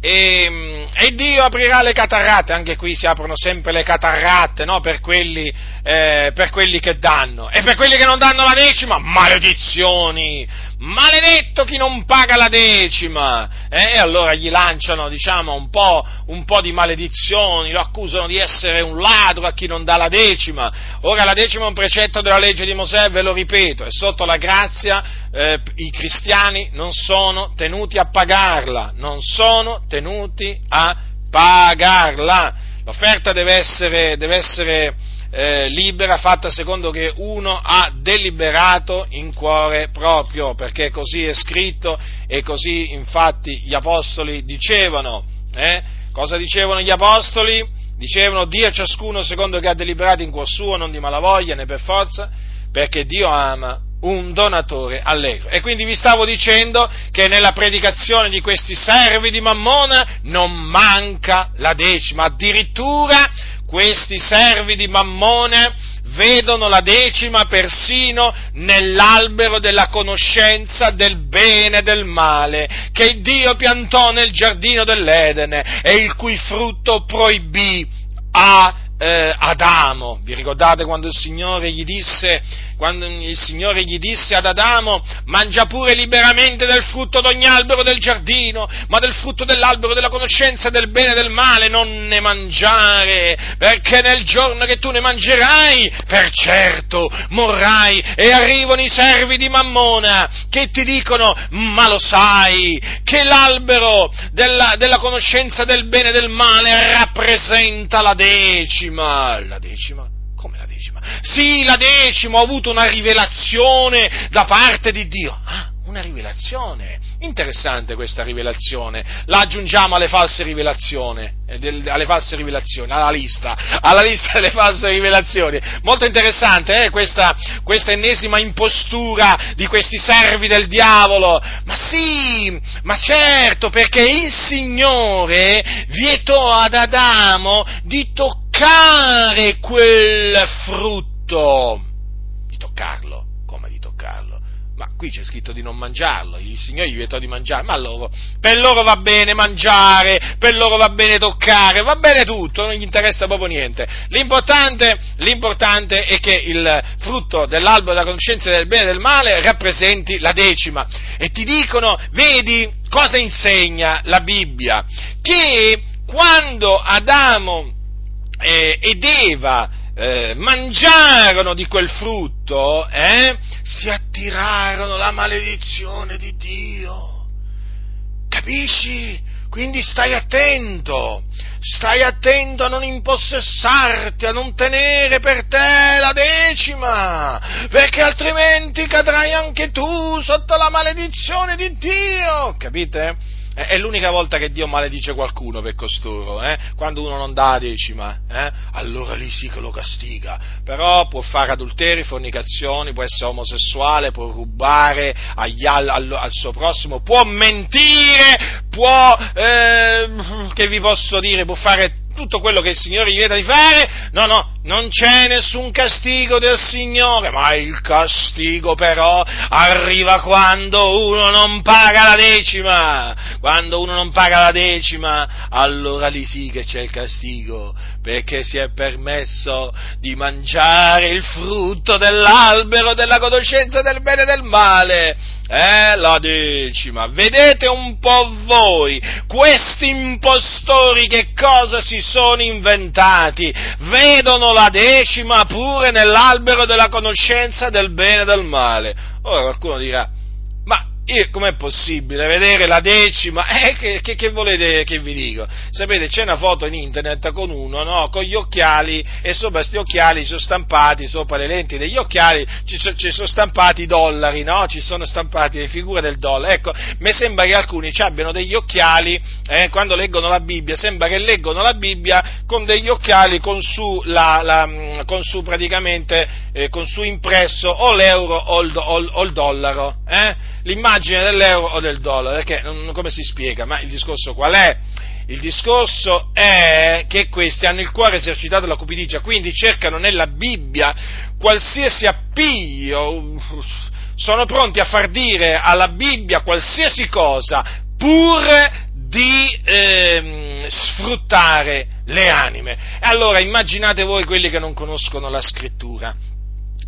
e, e, Dio aprirà le catarratte, anche qui si aprono sempre le catarratte no? per, quelli, eh, per, quelli, che danno, e per quelli che non danno la decima, maledizioni, maledetto chi non paga la decima, eh? e allora gli lanciano diciamo, un, po', un po' di maledizioni, lo accusano di essere un ladro a chi non dà la decima, ora la decima è un precetto della legge di Mosè, ve lo ripeto, e sotto la grazia eh, i cristiani non sono tenuti a pagarla, non sono tenuti a pagarla. L'offerta deve essere, deve essere eh, libera, fatta secondo che uno ha deliberato in cuore proprio, perché così è scritto e così infatti gli apostoli dicevano. Eh? Cosa dicevano gli apostoli? Dicevano dia ciascuno secondo che ha deliberato in cuor suo, non di malavoglia né per forza, perché Dio ama un donatore allegro. E quindi vi stavo dicendo che nella predicazione di questi servi di Mammona non manca la decima, addirittura questi servi di Mammona vedono la decima persino nell'albero della conoscenza del bene e del male, che Dio piantò nel giardino dell'Edene e il cui frutto proibì a eh, Adamo. Vi ricordate quando il Signore gli disse quando il Signore gli disse ad Adamo, mangia pure liberamente del frutto d'ogni albero del giardino, ma del frutto dell'albero della conoscenza del bene e del male non ne mangiare, perché nel giorno che tu ne mangerai, per certo morrai. E arrivano i servi di Mammona che ti dicono, ma lo sai, che l'albero della, della conoscenza del bene e del male rappresenta la decima, la decima decima. Sì, la decima, ho avuto una rivelazione da parte di Dio. Ah, una rivelazione. Interessante questa rivelazione. La aggiungiamo alle false rivelazioni, eh, alle false rivelazioni, alla lista, alla lista delle false rivelazioni. Molto interessante eh, questa, questa ennesima impostura di questi servi del diavolo. Ma sì, ma certo, perché il Signore vietò ad Adamo di toccare quel frutto. Di toccarlo ma qui c'è scritto di non mangiarlo, il Signore gli vietò di mangiare, ma loro, per loro va bene mangiare, per loro va bene toccare, va bene tutto, non gli interessa proprio niente. L'importante, l'importante è che il frutto dell'albero della conoscenza del bene e del male rappresenti la decima. E ti dicono, vedi cosa insegna la Bibbia? Che quando Adamo eh, ed Eva eh, mangiarono di quel frutto, eh, si attirarono la maledizione di Dio. Capisci? Quindi stai attento, stai attento a non impossessarti, a non tenere per te la decima, perché altrimenti cadrai anche tu sotto la maledizione di Dio, capite? È l'unica volta che Dio maledice qualcuno per costoro, eh? quando uno non dà la decima, eh? allora lì sì che lo castiga, però può fare adulteri, fornicazioni, può essere omosessuale, può rubare agli, al, al, al, suo prossimo, può mentire, può, eh, che vi posso dire, può fare tutto quello che il Signore gli vieta di fare, no, no, non c'è nessun castigo del Signore, ma il castigo però arriva quando uno non paga la decima, quando uno non paga la decima, allora lì sì che c'è il castigo, perché si è permesso di mangiare il frutto dell'albero della conoscenza del bene e del male, è la decima. Vedete un po' voi, questi impostori che cosa si sono inventati? Vedono la decima pure nell'albero della conoscenza del bene e del male. Ora qualcuno dirà, io, com'è possibile vedere la decima? Eh, che, che, che, volete che vi dico? Sapete, c'è una foto in internet con uno, no? Con gli occhiali e sopra questi occhiali ci sono stampati, sopra le lenti degli occhiali, ci, ci sono stampati i dollari, no? Ci sono stampati le figure del dollaro. Ecco, mi sembra che alcuni abbiano degli occhiali, eh, quando leggono la Bibbia, sembra che leggono la Bibbia con degli occhiali con su, la, la, con su praticamente, eh, con su impresso o l'euro o il, o il dollaro, eh? L'immagine dell'euro o del dollaro, perché non, come si spiega? Ma il discorso qual è? Il discorso è che questi hanno il cuore esercitato alla cupidigia, quindi cercano nella Bibbia qualsiasi appiglio, sono pronti a far dire alla Bibbia qualsiasi cosa pur di eh, sfruttare le anime. E allora immaginate voi quelli che non conoscono la scrittura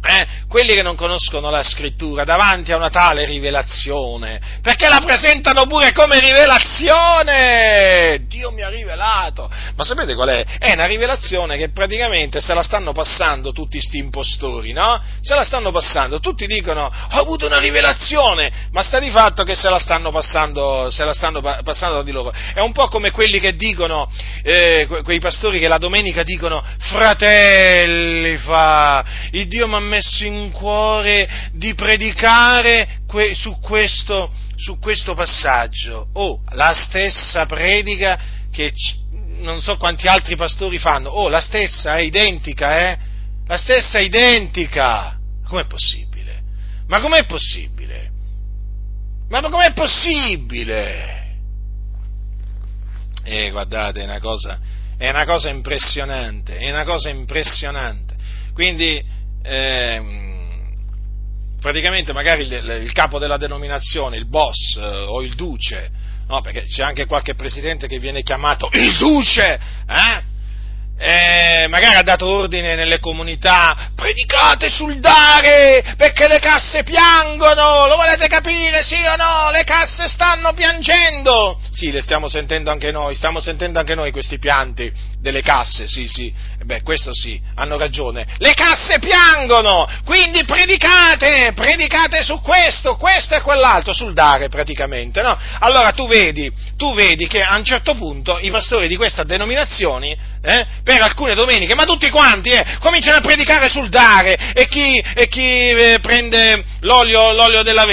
eh, quelli che non conoscono la scrittura davanti a una tale rivelazione, perché la presentano pure come rivelazione. Dio mi ha rivelato. Ma sapete qual è? È una rivelazione che praticamente se la stanno passando tutti sti impostori, no? Se la stanno passando, tutti dicono ho avuto una rivelazione, ma sta di fatto che se la stanno passando, se la stanno passando da di loro. È un po' come quelli che dicono, eh, quei pastori che la domenica dicono fratelli fa, il Dio mi ha messo in cuore di predicare que- su, questo, su questo passaggio. Oh, la stessa predica che c- non so quanti altri pastori fanno. Oh, la stessa, è identica, eh? La stessa è identica. Com'è possibile? Ma com'è possibile? Ma com'è possibile? Eh, guardate, è una cosa, è una cosa impressionante, è una cosa impressionante. quindi eh, praticamente magari il, il, capo della denominazione, il boss eh, o il duce, no, perché c'è anche qualche presidente che viene chiamato il duce, eh? Eh, magari ha dato ordine nelle comunità, predicate sul dare, perché le casse piangono, lo volete capire, sì o no? Le casse stanno piangendo! Sì, le stiamo sentendo anche noi, stiamo sentendo anche noi questi pianti delle casse, sì, sì, beh, questo sì, hanno ragione. Le casse piangono, quindi predicate, predicate su questo, questo e quell'altro, sul dare praticamente, no? Allora tu vedi, tu vedi che a un certo punto i pastori di queste denominazioni eh, per alcune domeniche, ma tutti quanti eh, cominciano a predicare sul dare e chi, e chi eh, prende l'olio, l'olio della,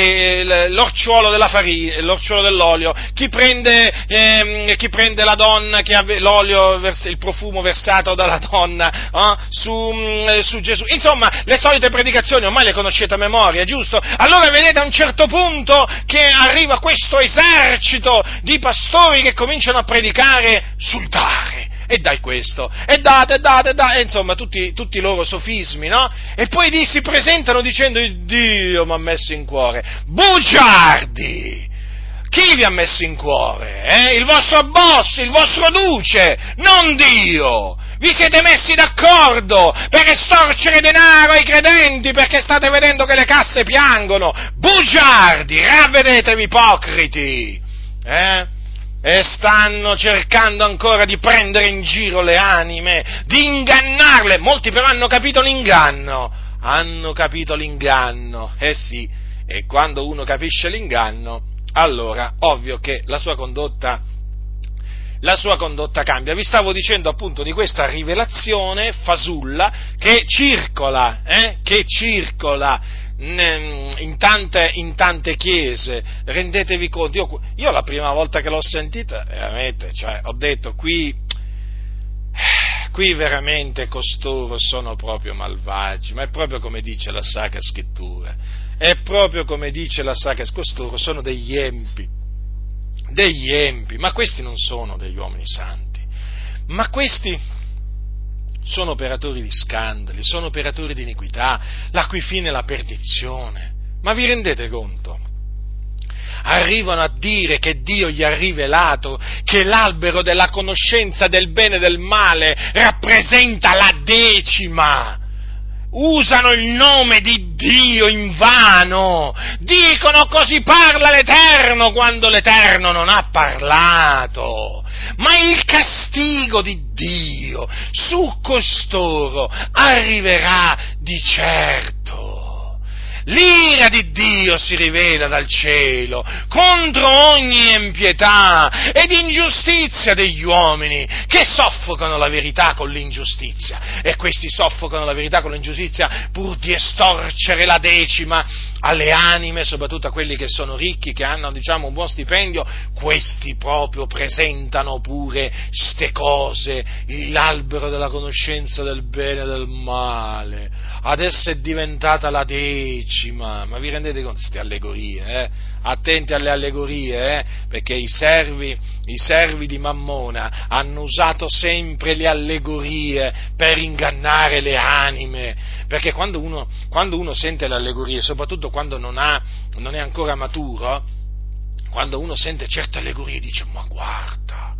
l'orciuolo della farina, l'orciuolo dell'olio, chi prende, ehm, chi prende la donna, che ha l'olio, il profumo versato dalla donna oh, su, mm, su Gesù. Insomma, le solite predicazioni ormai le conoscete a memoria, giusto? Allora vedete a un certo punto che arriva questo esercito di pastori che cominciano a predicare sul dare e dai questo, e date, e date, e date, e insomma tutti, tutti i loro sofismi, no? E poi di, si presentano dicendo Dio mi ha messo in cuore. Bugiardi! Chi vi ha messo in cuore? Eh? Il vostro boss, il vostro duce, non Dio! Vi siete messi d'accordo per estorcere denaro ai credenti perché state vedendo che le casse piangono. Bugiardi, ravvedetevi ipocriti! Eh? E stanno cercando ancora di prendere in giro le anime, di ingannarle. Molti però hanno capito l'inganno, hanno capito l'inganno, eh sì, e quando uno capisce l'inganno, allora ovvio che la sua condotta la sua condotta cambia. Vi stavo dicendo appunto di questa rivelazione fasulla che circola, eh, che circola in tante, in tante chiese, rendetevi conto, io, io, la prima volta che l'ho sentita, veramente, cioè, ho detto qui, qui veramente costoro sono proprio malvagi, ma è proprio come dice la Sacra Scrittura, è proprio come dice la Sacra Scrittura, costoro sono degli empi, degli empi, ma questi non sono degli uomini santi, ma questi sono operatori di scandali, sono operatori di iniquità, la cui fine è la perdizione. Ma vi rendete conto? Arrivano a dire che Dio gli ha rivelato che l'albero della conoscenza del bene e del male rappresenta la decima usano il nome di Dio in vano, dicono così parla l'Eterno quando l'Eterno non ha parlato. Ma il castigo di Dio su costoro arriverà di certo l'ira di Dio si rivela dal cielo contro ogni impietà ed ingiustizia degli uomini che soffocano la verità con l'ingiustizia. E questi soffocano la verità con l'ingiustizia pur di estorcere la decima alle anime, soprattutto a quelli che sono ricchi, che hanno diciamo un buon stipendio, questi proprio presentano pure ste cose, l'albero della conoscenza del bene e del male, adesso è diventata la decima ma vi rendete conto di queste allegorie? Eh? Attenti alle allegorie, eh? perché i servi, i servi di Mammona hanno usato sempre le allegorie per ingannare le anime, perché quando uno, quando uno sente le allegorie, soprattutto quando non, ha, non è ancora maturo, quando uno sente certe allegorie dice ma guarda,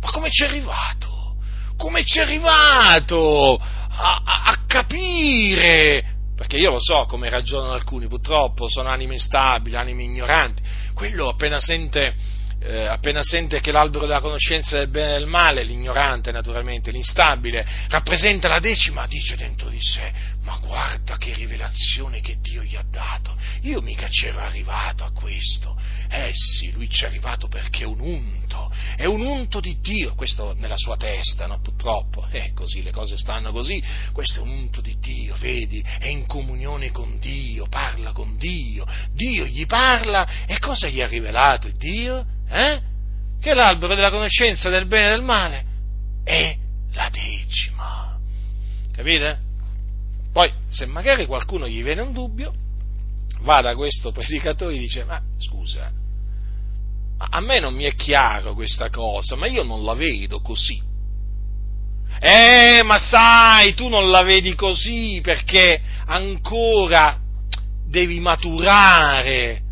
ma come ci è arrivato? Come ci è arrivato a, a, a capire perché io lo so come ragionano alcuni, purtroppo sono anime instabili, anime ignoranti, quello appena sente, eh, appena sente che l'albero della conoscenza del bene e del male, l'ignorante naturalmente, l'instabile, rappresenta la decima, dice dentro di sé, ma guarda che rivelazione che Dio gli ha dato, io mica c'ero arrivato a questo, eh sì, lui ci è arrivato perché è un unto, è un unto di Dio, questo nella sua testa, no? purtroppo, è così, le cose stanno così, questo è un unto di Dio, vedi, è in comunione con Dio, parla con Dio, Dio gli parla e cosa gli ha rivelato Dio? Eh? Che l'albero della conoscenza del bene e del male è la decima, capite? Poi, se magari qualcuno gli viene un dubbio, va da questo predicatore e dice, ma scusa, a me non mi è chiaro questa cosa, ma io non la vedo così. Eh, ma sai, tu non la vedi così perché ancora devi maturare,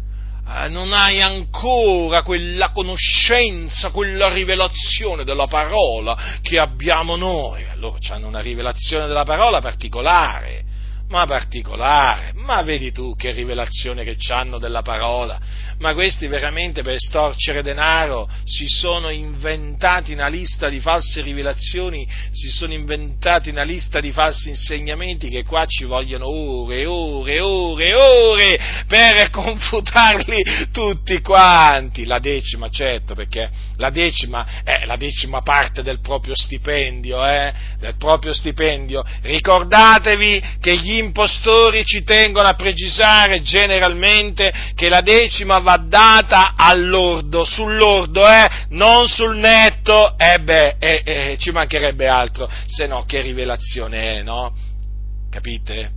non hai ancora quella conoscenza, quella rivelazione della parola che abbiamo noi. Loro hanno una rivelazione della parola particolare, ma particolare, ma vedi tu che rivelazione che hanno della parola, ma questi veramente per storcere denaro si sono inventati una lista di false rivelazioni, si sono inventati una lista di falsi insegnamenti che qua ci vogliono ore, ore, ore, ore per confutarli tutti quanti, la decima certo, perché la decima è la decima parte del proprio stipendio, eh, del proprio stipendio, ricordatevi che gli impostori ci tengono a precisare generalmente che la decima va data all'ordo, sull'ordo, eh, non sul netto, eh beh, eh, eh, ci mancherebbe altro, se no che rivelazione è, no? Capite?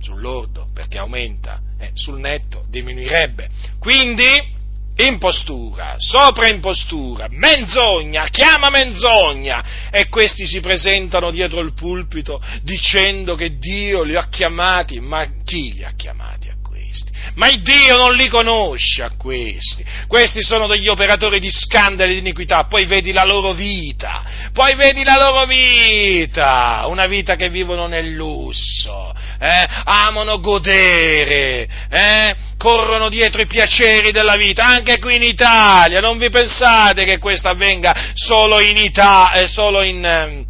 Sull'ordo, perché aumenta, eh, sul netto diminuirebbe. Quindi, impostura, sopraimpostura, menzogna, chiama menzogna e questi si presentano dietro il pulpito dicendo che Dio li ha chiamati, ma chi li ha chiamati a questi? Ma il Dio non li conosce a questi, questi sono degli operatori di scandali di iniquità, poi vedi la loro vita, poi vedi la loro vita, una vita che vivono nel lusso, eh? amano godere, eh? corrono dietro i piaceri della vita, anche qui in Italia, non vi pensate che questo avvenga solo in Italia, eh, solo in, ehm,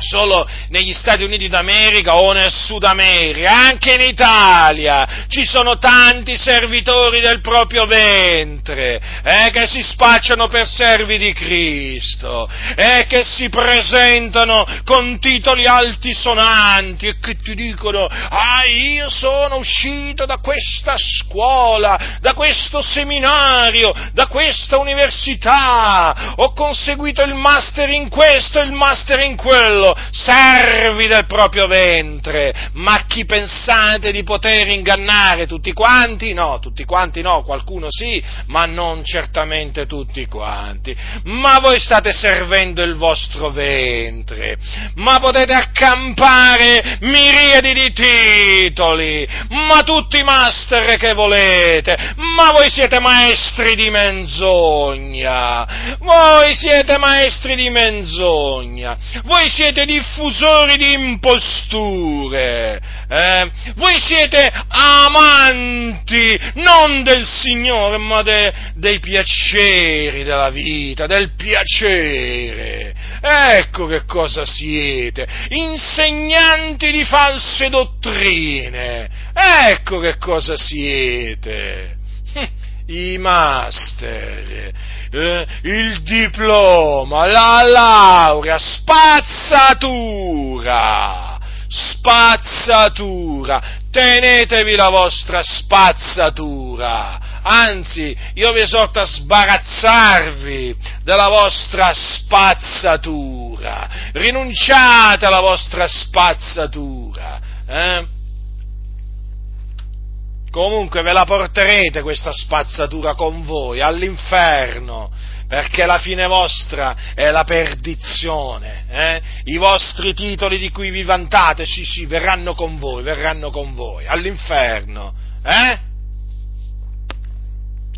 solo negli Stati Uniti d'America o nel Sud America, anche in Italia ci sono tanti servitori del proprio ventre eh, che si spacciano per servi di Cristo e eh, che si presentano con titoli altisonanti e che ti dicono ah io sono uscito da questa scuola, da questo seminario, da questa università, ho conseguito il master in questo e il master in quello servi del proprio ventre, ma chi pensate di poter ingannare tutti quanti? No, tutti quanti no, qualcuno sì, ma non certamente tutti quanti. Ma voi state servendo il vostro ventre, ma potete accampare miriadi di titoli, ma tutti i master che volete, ma voi siete maestri di menzogna, voi siete maestri di menzogna, voi siete siete diffusori di imposture, eh? voi siete amanti non del Signore ma de, dei piaceri della vita, del piacere. Ecco che cosa siete, insegnanti di false dottrine, ecco che cosa siete. (laughs) I master, eh, il diploma, la laurea, spazzatura, spazzatura, tenetevi la vostra spazzatura, anzi io vi esorto a sbarazzarvi della vostra spazzatura, rinunciate alla vostra spazzatura. Eh? Comunque ve la porterete questa spazzatura con voi all'inferno, perché la fine vostra è la perdizione. Eh? I vostri titoli di cui vi vantate, sì, sì, verranno con voi, verranno con voi, all'inferno. Eh?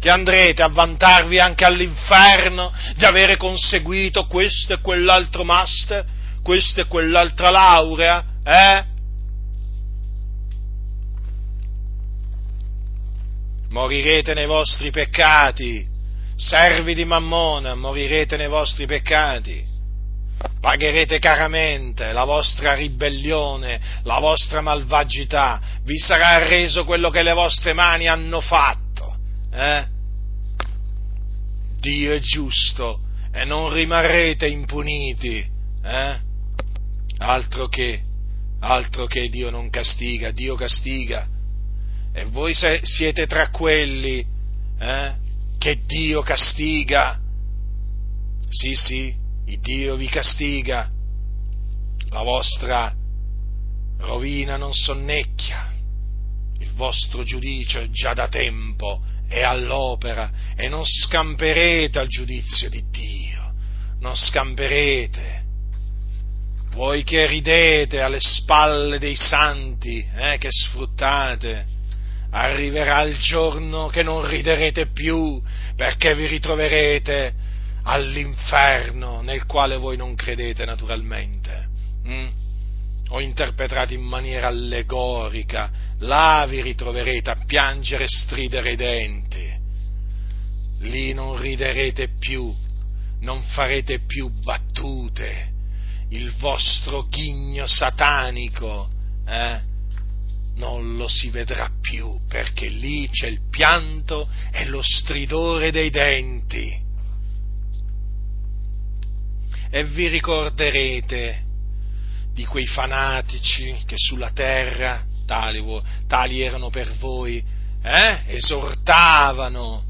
Che andrete a vantarvi anche all'inferno di avere conseguito questo e quell'altro master, questa e quell'altra laurea, eh? Morirete nei vostri peccati, servi di Mammona, morirete nei vostri peccati, pagherete caramente la vostra ribellione, la vostra malvagità, vi sarà reso quello che le vostre mani hanno fatto. Eh? Dio è giusto e non rimarrete impuniti. Eh? Altro che, altro che Dio non castiga, Dio castiga e voi siete tra quelli eh, che Dio castiga. Sì, sì, Dio vi castiga. La vostra rovina non sonnecchia. Il vostro giudizio già da tempo è all'opera e non scamperete al giudizio di Dio. Non scamperete. voi che ridete alle spalle dei santi, eh, che sfruttate, arriverà il giorno che non riderete più perché vi ritroverete all'inferno nel quale voi non credete naturalmente. Mm? Ho interpretato in maniera allegorica, là vi ritroverete a piangere e stridere i denti. Lì non riderete più, non farete più battute, il vostro ghigno satanico, eh? Non lo si vedrà più, perché lì c'è il pianto e lo stridore dei denti. E vi ricorderete di quei fanatici che sulla terra, tali, tali erano per voi, eh? esortavano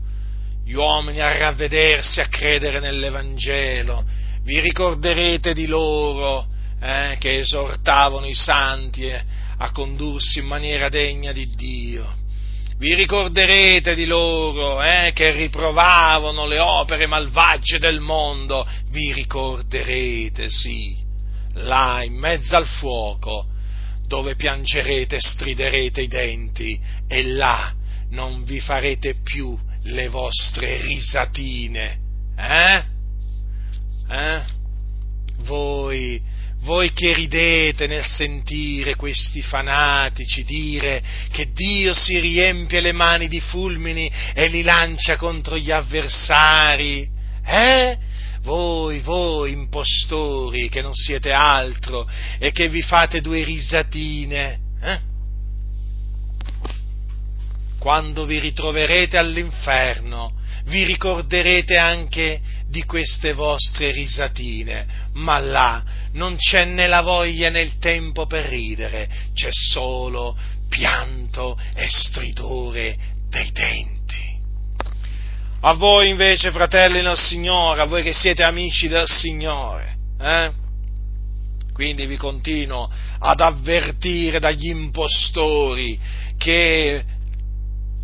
gli uomini a ravvedersi, a credere nell'Evangelo. Vi ricorderete di loro eh, che esortavano i santi a condursi in maniera degna di Dio. Vi ricorderete di loro eh, che riprovavano le opere malvagie del mondo. Vi ricorderete, sì, là in mezzo al fuoco, dove piangerete e striderete i denti, e là non vi farete più le vostre risatine. Eh? Eh? Voi voi che ridete nel sentire questi fanatici dire che Dio si riempie le mani di fulmini e li lancia contro gli avversari, eh? Voi, voi impostori che non siete altro e che vi fate due risatine, eh? Quando vi ritroverete all'inferno, vi ricorderete anche di queste vostre risatine, ma là non c'è né la voglia né il tempo per ridere, c'è solo pianto e stridore dei denti. A voi invece, fratelli del Signore, a voi che siete amici del Signore, eh? quindi vi continuo ad avvertire dagli impostori che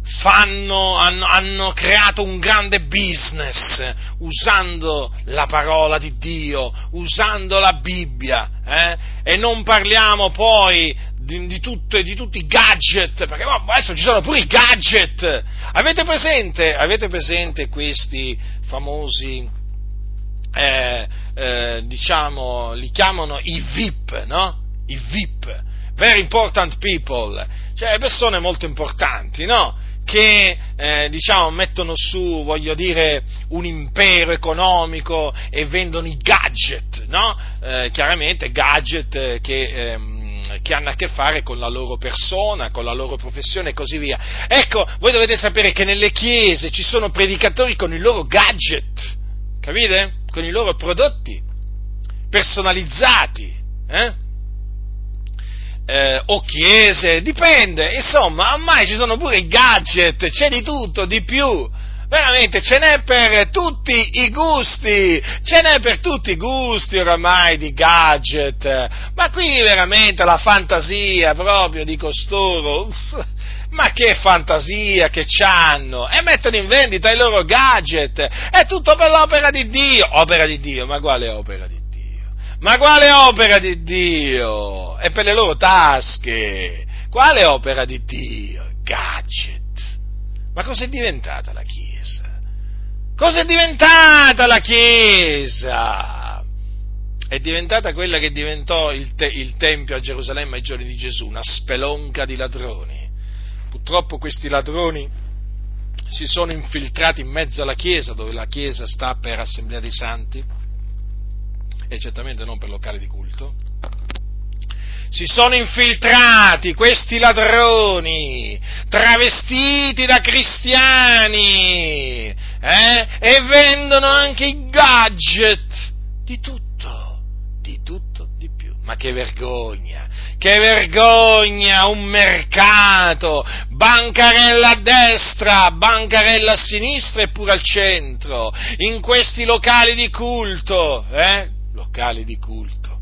fanno, hanno, hanno, creato un grande business usando la parola di Dio, usando la Bibbia, eh? e non parliamo poi di, di, tutto, di, tutti i gadget, perché adesso ci sono pure i gadget. Avete presente, avete presente questi famosi, eh, eh, diciamo, li chiamano i VIP, no? I VIP, very important people, cioè persone molto importanti, no? Che eh, diciamo, mettono su, voglio dire, un impero economico e vendono i gadget, no? Eh, chiaramente gadget che, ehm, che, hanno a che fare con la loro persona, con la loro professione e così via. Ecco, voi dovete sapere che nelle chiese ci sono predicatori con i loro gadget, capite? Con i loro prodotti personalizzati, eh? Eh, o chiese, dipende, insomma, ormai ci sono pure i gadget, c'è di tutto, di più. Veramente ce n'è per tutti i gusti, ce n'è per tutti i gusti oramai di gadget, ma qui veramente la fantasia proprio di costoro, uff, ma che fantasia che c'hanno! E mettono in vendita i loro gadget, è tutto per l'opera di Dio, opera di Dio, ma quale opera di Dio? Ma quale opera di Dio? È per le loro tasche. Quale opera di Dio? Gadget. Ma cos'è diventata la Chiesa? Cos'è diventata la Chiesa? È diventata quella che diventò il, te- il Tempio a Gerusalemme ai giorni di Gesù, una spelonca di ladroni. Purtroppo questi ladroni si sono infiltrati in mezzo alla Chiesa, dove la Chiesa sta per Assemblea dei Santi, e certamente non per locali di culto, si sono infiltrati questi ladroni, travestiti da cristiani, eh? e vendono anche i gadget di tutto, di tutto, di più. Ma che vergogna, che vergogna, un mercato, bancarella a destra, bancarella a sinistra e pure al centro, in questi locali di culto, eh? Locali di culto.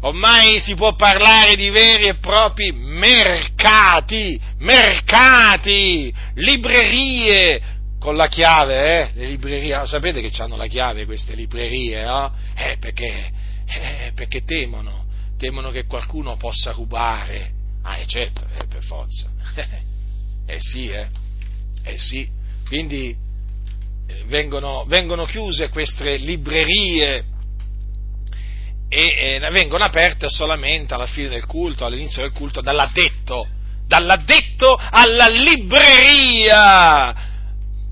Ormai si può parlare di veri e propri mercati, mercati, librerie, con la chiave, eh? Le librerie, sapete che hanno la chiave queste librerie, no? Eh, perché Eh, perché temono, temono che qualcuno possa rubare. Ah, eh, certo, eh, per forza. (laughs) eh sì, eh. Eh sì. Quindi eh, vengono, vengono chiuse queste librerie e eh, vengono aperte solamente alla fine del culto, all'inizio del culto, dall'addetto, dall'addetto alla libreria.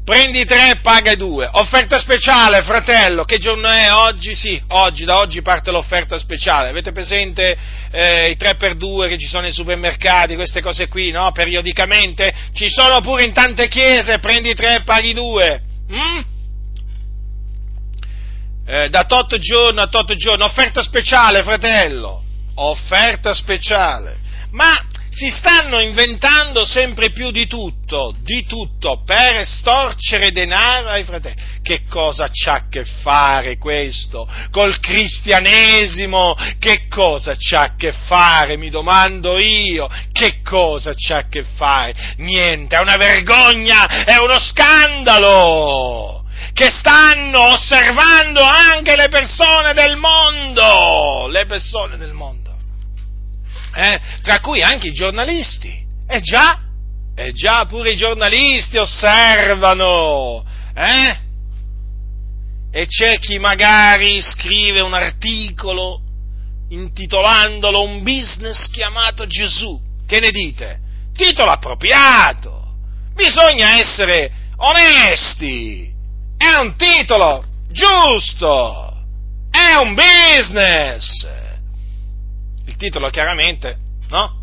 Prendi tre, paga due. Offerta speciale, fratello. Che giorno è oggi? Sì, oggi, da oggi parte l'offerta speciale. Avete presente eh, i tre per due che ci sono nei supermercati, queste cose qui, no? Periodicamente. Ci sono pure in tante chiese, prendi tre, paghi due. Mm? Eh, da tot giorno a tot giorno, offerta speciale, fratello. Offerta speciale. Ma si stanno inventando sempre più di tutto, di tutto, per estorcere denaro ai fratelli. Che cosa c'ha a che fare questo col cristianesimo? Che cosa c'ha a che fare, mi domando io? Che cosa c'ha a che fare? Niente, è una vergogna, è uno scandalo! Che stanno osservando anche le persone del mondo, le persone del mondo eh, tra cui anche i giornalisti. Eh già, eh già, pure i giornalisti osservano, eh? E c'è chi magari scrive un articolo intitolandolo Un business chiamato Gesù. Che ne dite? Titolo appropriato. Bisogna essere onesti. È un titolo giusto. È un business il titolo chiaramente, no?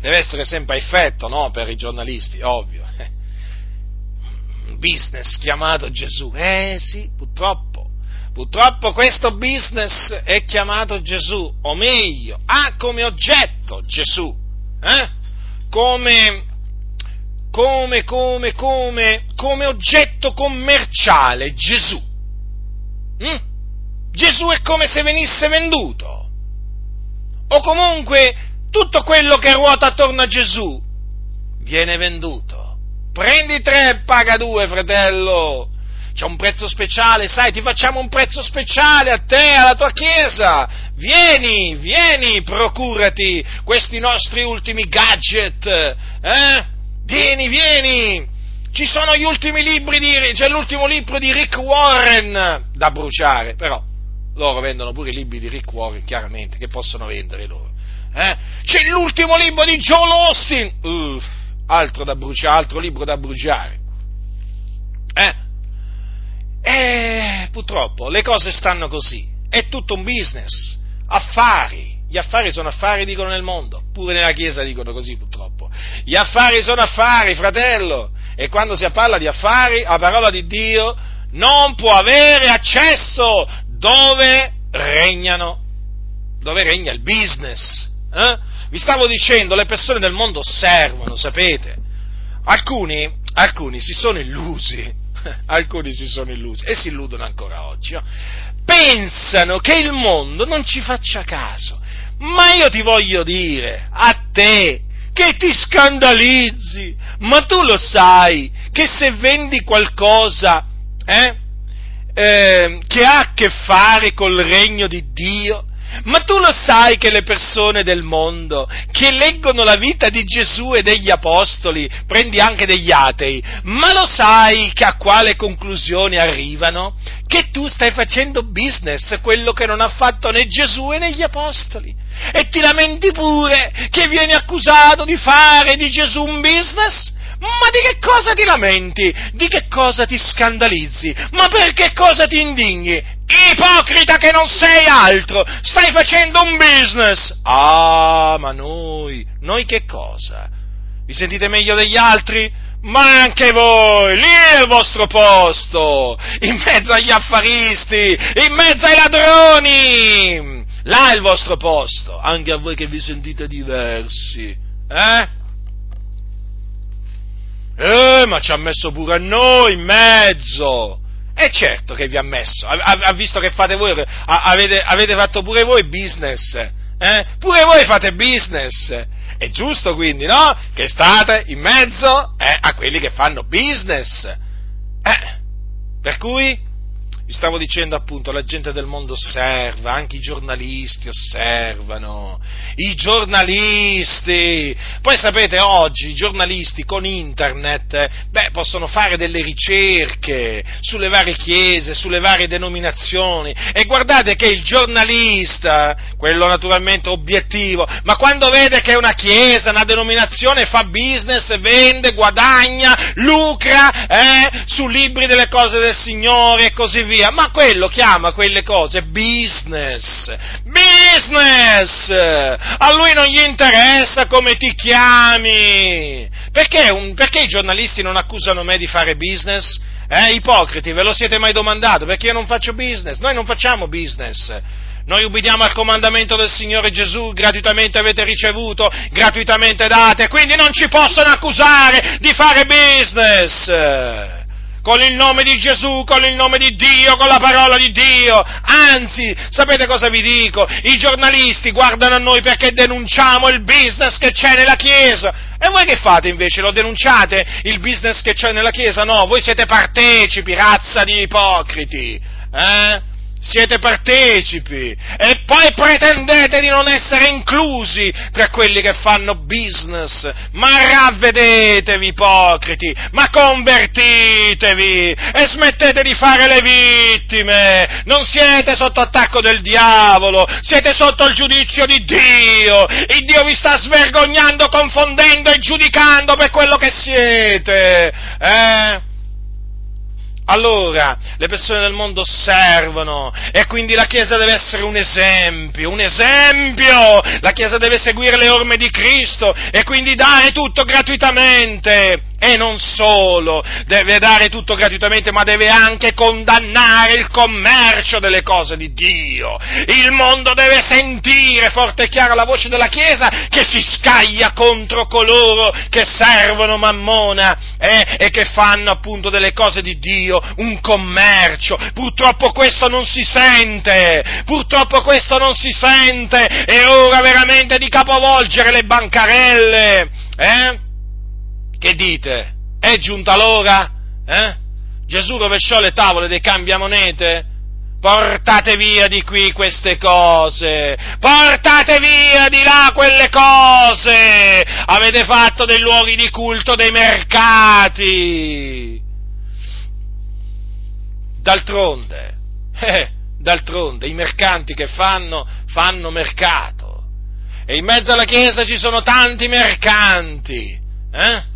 Deve essere sempre a effetto, no? Per i giornalisti, ovvio. Un business chiamato Gesù. Eh sì, purtroppo. Purtroppo questo business è chiamato Gesù, o meglio, ha come oggetto Gesù. Eh? Come, come, come, come, come oggetto commerciale Gesù. Mm? Gesù è come se venisse venduto o comunque tutto quello che ruota attorno a Gesù viene venduto. Prendi tre e paga due, fratello. C'è un prezzo speciale, sai, ti facciamo un prezzo speciale a te, alla tua chiesa. Vieni, vieni, procurati questi nostri ultimi gadget. Eh? Vieni, vieni. Ci sono gli ultimi libri di, c'è l'ultimo libro di Rick Warren da bruciare, però loro vendono pure i libri di Rick Warren, chiaramente, che possono vendere loro. Eh? C'è l'ultimo libro di Joel Austin, Uff, altro da bruciare, altro libro da bruciare. Eh? E purtroppo le cose stanno così, è tutto un business, affari. Gli affari sono affari, dicono nel mondo, pure nella Chiesa dicono così purtroppo. Gli affari sono affari, fratello, e quando si parla di affari, la parola di Dio non può avere accesso dove regnano, dove regna il business. Eh? Vi stavo dicendo, le persone del mondo servono, sapete? Alcuni, alcuni si sono illusi, (laughs) alcuni si sono illusi e si illudono ancora oggi. No? Pensano che il mondo non ci faccia caso. Ma io ti voglio dire, a te, che ti scandalizzi, ma tu lo sai che se vendi qualcosa, eh, eh, che ha a che fare col regno di Dio, ma tu lo sai che le persone del mondo che leggono la vita di Gesù e degli apostoli, prendi anche degli atei, ma lo sai che a quale conclusione arrivano? Che tu stai facendo business, quello che non ha fatto né Gesù né gli apostoli. E ti lamenti pure che vieni accusato di fare di Gesù un business? Ma di che cosa ti lamenti? Di che cosa ti scandalizzi? Ma per che cosa ti indigni? Ipocrita che non sei altro! Stai facendo un business! Ah, ma noi, noi che cosa? Vi sentite meglio degli altri? Ma anche voi, lì è il vostro posto, in mezzo agli affaristi, in mezzo ai ladroni, là è il vostro posto, anche a voi che vi sentite diversi, eh? Eh, ma ci ha messo pure a noi in mezzo. E certo che vi ha messo, ha, ha visto che fate voi, avete, avete, fatto pure voi business, eh? Pure voi fate business. È giusto quindi, no? Che state in mezzo eh, a quelli che fanno business. Eh, per cui vi stavo dicendo appunto, la gente del mondo osserva, anche i giornalisti osservano, i giornalisti, poi sapete oggi i giornalisti con internet, beh, possono fare delle ricerche sulle varie chiese, sulle varie denominazioni. E guardate che il giornalista, quello naturalmente obiettivo, ma quando vede che una chiesa, una denominazione fa business, vende, guadagna, lucra, eh, su libri delle cose del Signore e così via, via, ma quello chiama quelle cose business, business! A lui non gli interessa come ti chiami! Perché, un, perché i giornalisti non accusano me di fare business? Eh, ipocriti, ve lo siete mai domandato? Perché io non faccio business? Noi non facciamo business. Noi ubbidiamo al comandamento del Signore Gesù, gratuitamente avete ricevuto, gratuitamente date, quindi non ci possono accusare di fare business! Con il nome di Gesù, con il nome di Dio, con la parola di Dio. Anzi, sapete cosa vi dico? I giornalisti guardano a noi perché denunciamo il business che c'è nella Chiesa. E voi che fate invece? Lo denunciate il business che c'è nella Chiesa? No, voi siete partecipi, razza di ipocriti. Eh? Siete partecipi e poi pretendete di non essere inclusi tra quelli che fanno business. Ma ravvedetevi, ipocriti, ma convertitevi e smettete di fare le vittime. Non siete sotto attacco del diavolo, siete sotto il giudizio di Dio. Il Dio vi sta svergognando, confondendo e giudicando per quello che siete. Eh? Allora, le persone del mondo osservano e quindi la Chiesa deve essere un esempio, un esempio! La Chiesa deve seguire le orme di Cristo e quindi dare tutto gratuitamente e non solo deve dare tutto gratuitamente, ma deve anche condannare il commercio delle cose di Dio. Il mondo deve sentire forte e chiara la voce della Chiesa che si scaglia contro coloro che servono Mammona eh, e che fanno appunto delle cose di Dio un commercio. Purtroppo questo non si sente, purtroppo questo non si sente, è ora veramente di capovolgere le bancarelle. Eh? Che dite? È giunta l'ora? Eh? Gesù rovesciò le tavole dei cambiamonete? Portate via di qui queste cose, portate via di là quelle cose, avete fatto dei luoghi di culto, dei mercati. D'altronde, eh, d'altronde, i mercanti che fanno, fanno mercato. E in mezzo alla Chiesa ci sono tanti mercanti, eh?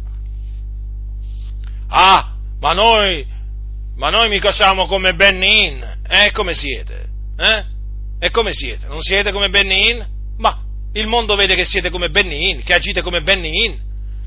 Ah, ma noi, ma noi mica siamo come Benin, eh? Come siete? Eh? E come siete? Non siete come Benin? Ma il mondo vede che siete come Benin, che agite come Benin.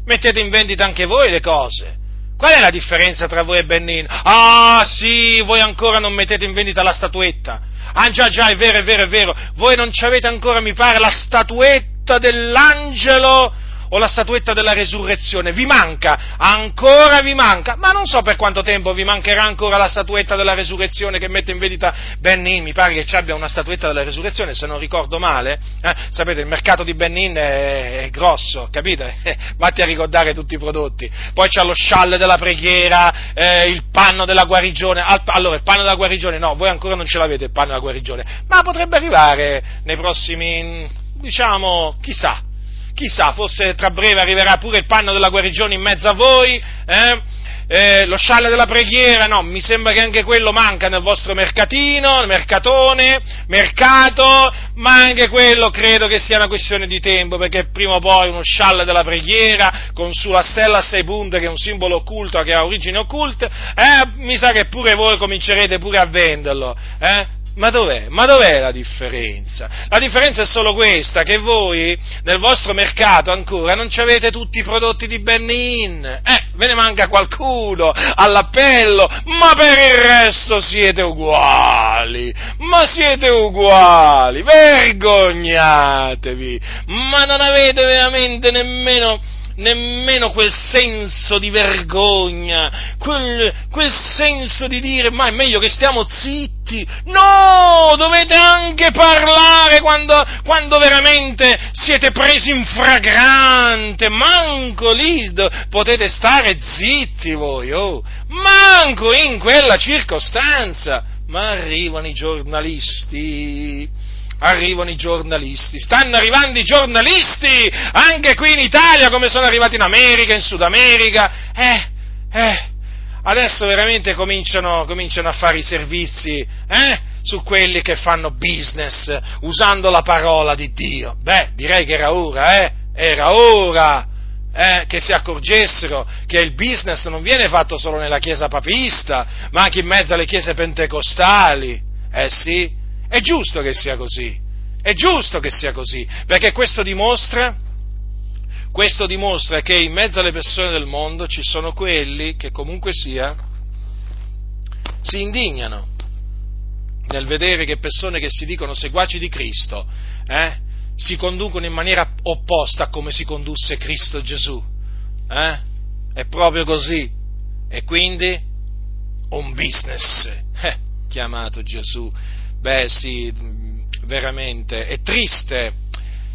Mettete in vendita anche voi le cose. Qual è la differenza tra voi e Benin? Ah, sì, voi ancora non mettete in vendita la statuetta. Ah, già, già, è vero, è vero, è vero. Voi non ci avete ancora, mi pare, la statuetta dell'angelo o la statuetta della resurrezione, vi manca, ancora vi manca, ma non so per quanto tempo vi mancherà ancora la statuetta della resurrezione che mette in vendita Benin, mi pare che ci abbia una statuetta della resurrezione, se non ricordo male, eh, sapete il mercato di Benin è, è grosso, capite? Eh, vatti a ricordare tutti i prodotti, poi c'è lo scialle della preghiera, eh, il panno della guarigione, allora il panno della guarigione no, voi ancora non ce l'avete il panno della guarigione, ma potrebbe arrivare nei prossimi, diciamo, chissà, chissà, forse tra breve arriverà pure il panno della guarigione in mezzo a voi, eh? Eh, lo scialle della preghiera, no, mi sembra che anche quello manca nel vostro mercatino, mercatone, mercato, ma anche quello credo che sia una questione di tempo, perché prima o poi uno scialle della preghiera, con sulla stella a sei punte, che è un simbolo occulto, che ha origine occulte, eh, mi sa che pure voi comincerete pure a venderlo, eh? Ma dov'è? Ma dov'è la differenza? La differenza è solo questa, che voi nel vostro mercato ancora non avete tutti i prodotti di Benin. Eh, ve ne manca qualcuno all'appello, ma per il resto siete uguali. Ma siete uguali. Vergognatevi. Ma non avete veramente nemmeno nemmeno quel senso di vergogna, quel, quel senso di dire ma è meglio che stiamo zitti. No, dovete anche parlare quando, quando veramente siete presi in fragrante, manco lì potete stare zitti voi, oh, manco in quella circostanza. Ma arrivano i giornalisti, arrivano i giornalisti, stanno arrivando i giornalisti! Anche qui in Italia come sono arrivati in America, in Sud America, eh, eh, adesso veramente cominciano, cominciano a fare i servizi, eh, su quelli che fanno business usando la parola di Dio. Beh, direi che era ora, eh, era ora eh, che si accorgessero che il business non viene fatto solo nella chiesa papista, ma anche in mezzo alle chiese pentecostali. Eh sì, è giusto che sia così, è giusto che sia così, perché questo dimostra, questo dimostra che in mezzo alle persone del mondo ci sono quelli che comunque sia si indignano nel vedere che persone che si dicono seguaci di Cristo, eh, si conducono in maniera opposta a come si condusse Cristo Gesù. Eh? È proprio così. E quindi un business eh, chiamato Gesù. Beh sì, veramente, è triste,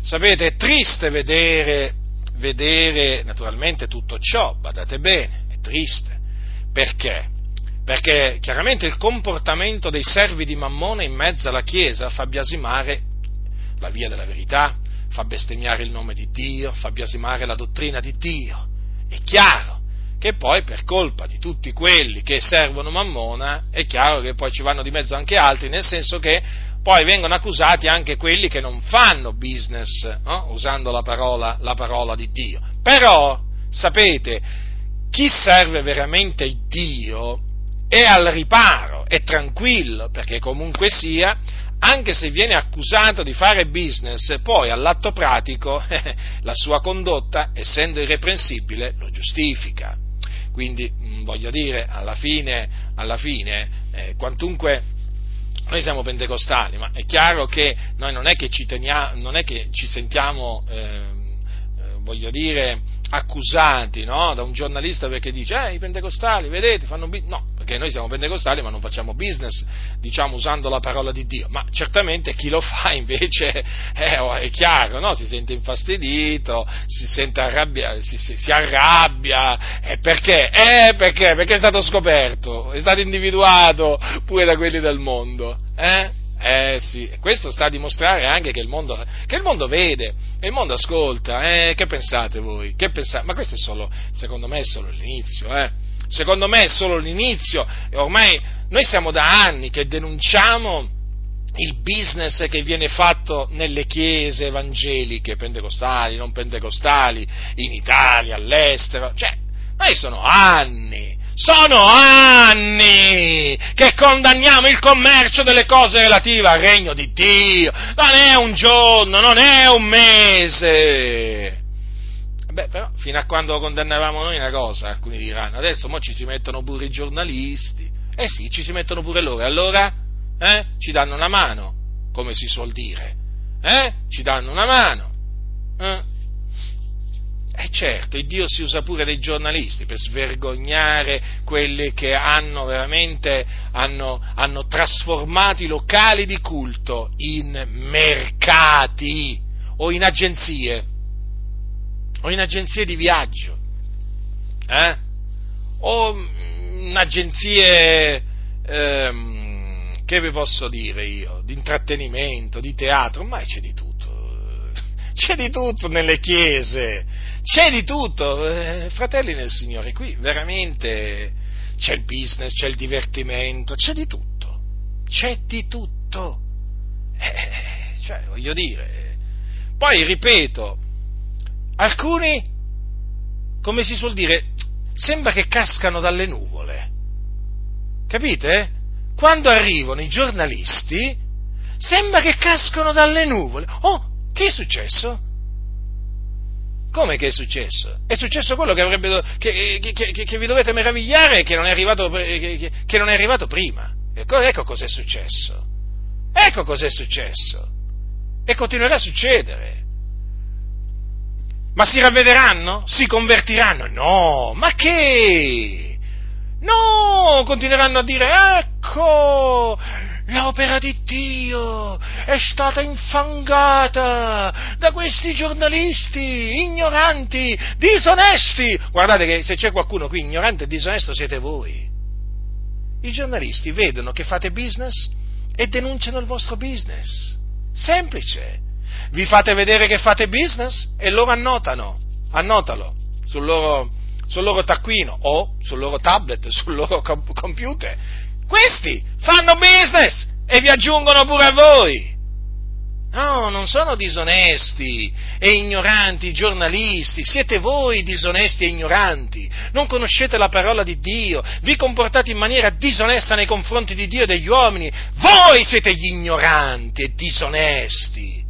sapete, è triste vedere, vedere naturalmente tutto ciò, badate bene, è triste. Perché? Perché chiaramente il comportamento dei servi di Mammone in mezzo alla Chiesa fa biasimare la via della verità, fa bestemmiare il nome di Dio, fa biasimare la dottrina di Dio. È chiaro che poi per colpa di tutti quelli che servono Mammona, è chiaro che poi ci vanno di mezzo anche altri, nel senso che poi vengono accusati anche quelli che non fanno business no? usando la parola, la parola di Dio. Però, sapete, chi serve veramente Dio è al riparo, è tranquillo, perché comunque sia, anche se viene accusato di fare business, poi all'atto pratico (laughs) la sua condotta, essendo irreprensibile, lo giustifica. Quindi, mm, voglio dire, alla fine, alla fine eh, quantunque noi siamo pentecostali, ma è chiaro che noi non è che ci, teniamo, non è che ci sentiamo, eh, eh voglio dire, accusati no? da un giornalista perché dice, eh, i pentecostali, vedete, fanno business. No, perché noi siamo pentecostali ma non facciamo business, diciamo, usando la parola di Dio. Ma certamente chi lo fa invece (laughs) è, è chiaro, no? Si sente infastidito, si sente arrabbia, si, si, si arrabbia. E perché? Eh, perché? Perché è stato scoperto, è stato individuato pure da quelli del mondo. Eh? Eh sì, questo sta a dimostrare anche che il mondo, che il mondo vede, e il mondo ascolta, eh, che pensate voi? Che pensate? Ma questo è solo, secondo me è solo l'inizio, eh? Secondo me è solo l'inizio, ormai noi siamo da anni che denunciamo il business che viene fatto nelle chiese evangeliche, pentecostali, non pentecostali, in Italia, all'estero, cioè, noi sono anni sono anni che condanniamo il commercio delle cose relative al regno di Dio. Non è un giorno, non è un mese. Beh, però, fino a quando condannavamo noi una cosa, alcuni diranno, adesso mo ci si mettono pure i giornalisti. Eh sì, ci si mettono pure loro. E allora, eh, ci danno una mano, come si suol dire. Eh? Ci danno una mano. Eh? Eh certo, il Dio si usa pure dei giornalisti per svergognare quelli che hanno veramente hanno, hanno trasformato i locali di culto in mercati o in agenzie o in agenzie di viaggio eh? o in agenzie ehm, che vi posso dire io? Di intrattenimento, di teatro, ormai c'è di tutto. (laughs) C'è di tutto nelle chiese c'è di tutto, eh, fratelli nel Signore, qui veramente c'è il business, c'è il divertimento, c'è di tutto, c'è di tutto. Eh, cioè, voglio dire, poi ripeto, alcuni, come si suol dire, sembra che cascano dalle nuvole, capite? Quando arrivano i giornalisti, sembra che cascano dalle nuvole. Oh, che è successo? Come che è successo? È successo quello che, avrebbe, che, che, che vi dovete meravigliare che non è arrivato, non è arrivato prima. Ecco, ecco cos'è successo. Ecco cos'è successo. E continuerà a succedere. Ma si ravvederanno? Si convertiranno? No, ma che? No, continueranno a dire, ecco, l'opera di Dio è stata infangata da questi giornalisti ignoranti, disonesti. Guardate che se c'è qualcuno qui ignorante e disonesto siete voi. I giornalisti vedono che fate business e denunciano il vostro business. Semplice. Vi fate vedere che fate business e loro annotano, annotalo sul loro, sul loro taccuino o sul loro tablet, sul loro computer. Questi fanno business e vi aggiungono pure a voi. No, non sono disonesti e ignoranti i giornalisti, siete voi disonesti e ignoranti, non conoscete la parola di Dio, vi comportate in maniera disonesta nei confronti di Dio e degli uomini, voi siete gli ignoranti e disonesti.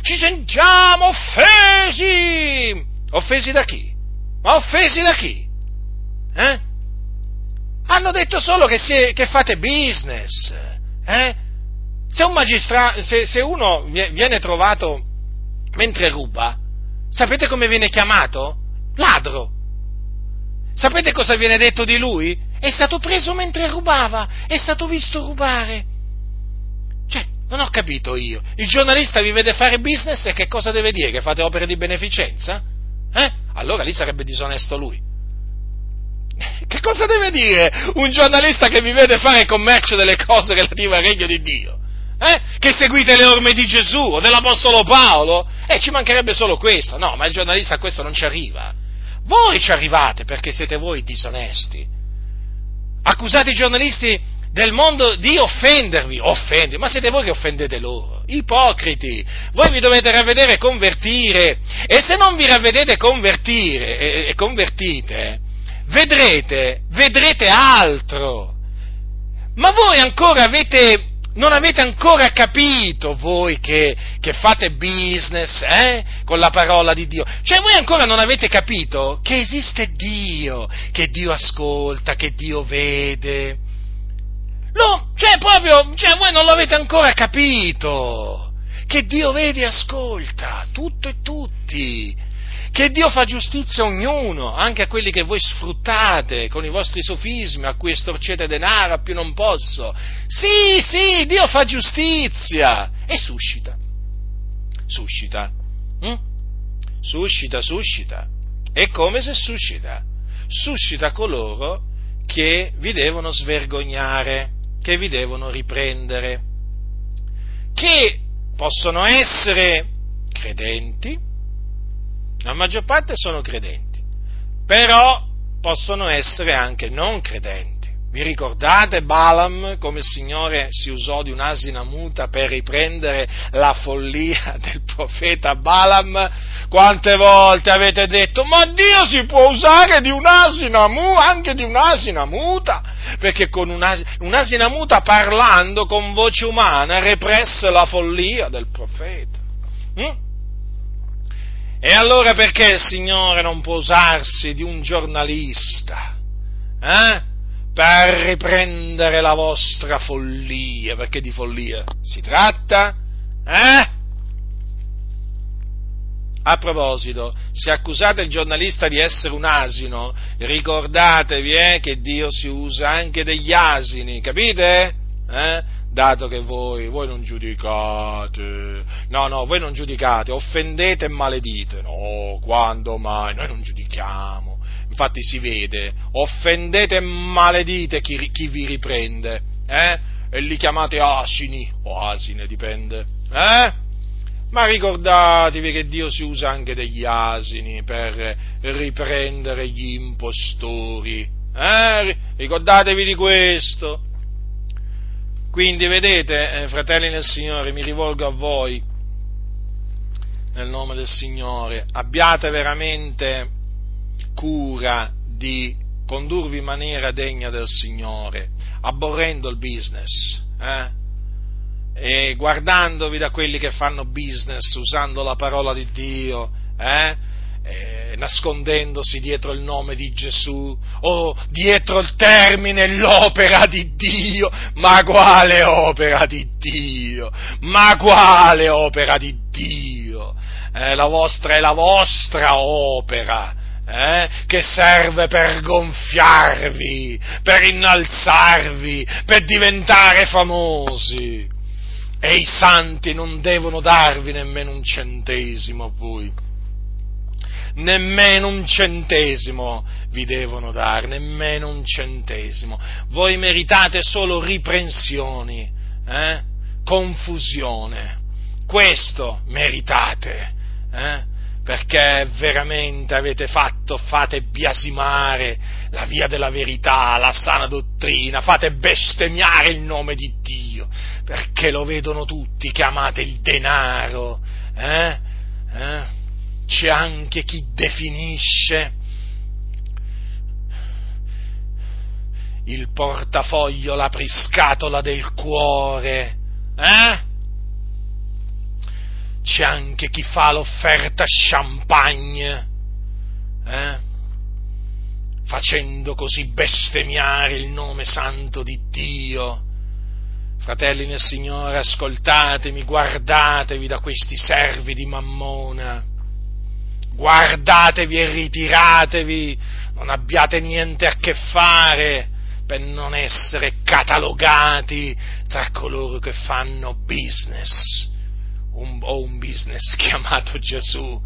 Ci sentiamo offesi! Offesi da chi? Ma offesi da chi? Eh? Hanno detto solo che, è, che fate business, eh? Se, un magistra- se, se uno viene trovato mentre ruba, sapete come viene chiamato? Ladro. Sapete cosa viene detto di lui? È stato preso mentre rubava, è stato visto rubare. Cioè, non ho capito io. Il giornalista vi vede fare business e che cosa deve dire? Che fate opere di beneficenza? Eh? Allora lì sarebbe disonesto lui. (laughs) Che cosa deve dire un giornalista che vi vede fare commercio delle cose relative al regno di Dio? Eh? Che seguite le orme di Gesù o dell'Apostolo Paolo? Eh, ci mancherebbe solo questo. No, ma il giornalista a questo non ci arriva. Voi ci arrivate perché siete voi disonesti. Accusate i giornalisti del mondo di offendervi, offendervi, ma siete voi che offendete loro, ipocriti. Voi vi dovete ravvedere e convertire. E se non vi ravvedete convertire, e, e convertite, vedrete, vedrete altro. Ma voi ancora avete non avete ancora capito voi che, che fate business eh, con la parola di Dio? Cioè voi ancora non avete capito che esiste Dio, che Dio ascolta, che Dio vede. No, cioè proprio, cioè voi non lo avete ancora capito, che Dio vede e ascolta tutto e tutti che Dio fa giustizia a ognuno, anche a quelli che voi sfruttate con i vostri sofismi, a cui estorcete denaro a più non posso. Sì, sì, Dio fa giustizia e suscita. Suscita. Hm? Suscita, suscita. E come se suscita? Suscita coloro che vi devono svergognare, che vi devono riprendere, che possono essere credenti, la maggior parte sono credenti, però possono essere anche non credenti. Vi ricordate Balaam come il Signore si usò di un'asina muta per riprendere la follia (laughs) del profeta Balaam? Quante volte avete detto, ma Dio si può usare di un'asina muta, anche di un'asina muta? Perché con un'asina, un'asina muta parlando con voce umana represse la follia del profeta. Hm? E allora perché il Signore non può usarsi di un giornalista eh? per riprendere la vostra follia? Perché di follia si tratta? Eh? A proposito, se accusate il giornalista di essere un asino, ricordatevi eh, che Dio si usa anche degli asini, capite? Eh? Dato che voi, voi non giudicate, no, no, voi non giudicate, offendete e maledite, no, quando mai, noi non giudichiamo, infatti si vede, offendete e maledite chi, chi vi riprende, eh? E li chiamate asini, o asine, dipende, eh? Ma ricordatevi che Dio si usa anche degli asini per riprendere gli impostori, eh? Ricordatevi di questo. Quindi vedete, eh, fratelli nel Signore, mi rivolgo a voi nel nome del Signore, abbiate veramente cura di condurvi in maniera degna del Signore, abborrendo il business, eh? e guardandovi da quelli che fanno business usando la parola di Dio, eh? Eh, nascondendosi dietro il nome di Gesù o dietro il termine l'opera di Dio. Ma quale opera di Dio? Ma quale opera di Dio? Eh, la vostra è la vostra opera. Eh, che serve per gonfiarvi, per innalzarvi, per diventare famosi. E i santi non devono darvi nemmeno un centesimo a voi nemmeno un centesimo vi devono dare, nemmeno un centesimo. Voi meritate solo riprensioni, eh? confusione. Questo meritate. Eh? perché veramente avete fatto, fate biasimare la via della verità, la sana dottrina, fate bestemmiare il nome di Dio, perché lo vedono tutti che amate il denaro, eh? C'è anche chi definisce il portafoglio la priscatola del cuore, eh? c'è anche chi fa l'offerta champagne, eh? facendo così bestemmiare il nome santo di Dio. Fratelli nel Signore, ascoltatemi, guardatevi da questi servi di Mammona, guardatevi e ritiratevi, non abbiate niente a che fare per non essere catalogati tra coloro che fanno business un, o un business (laughs) chiamato Gesù.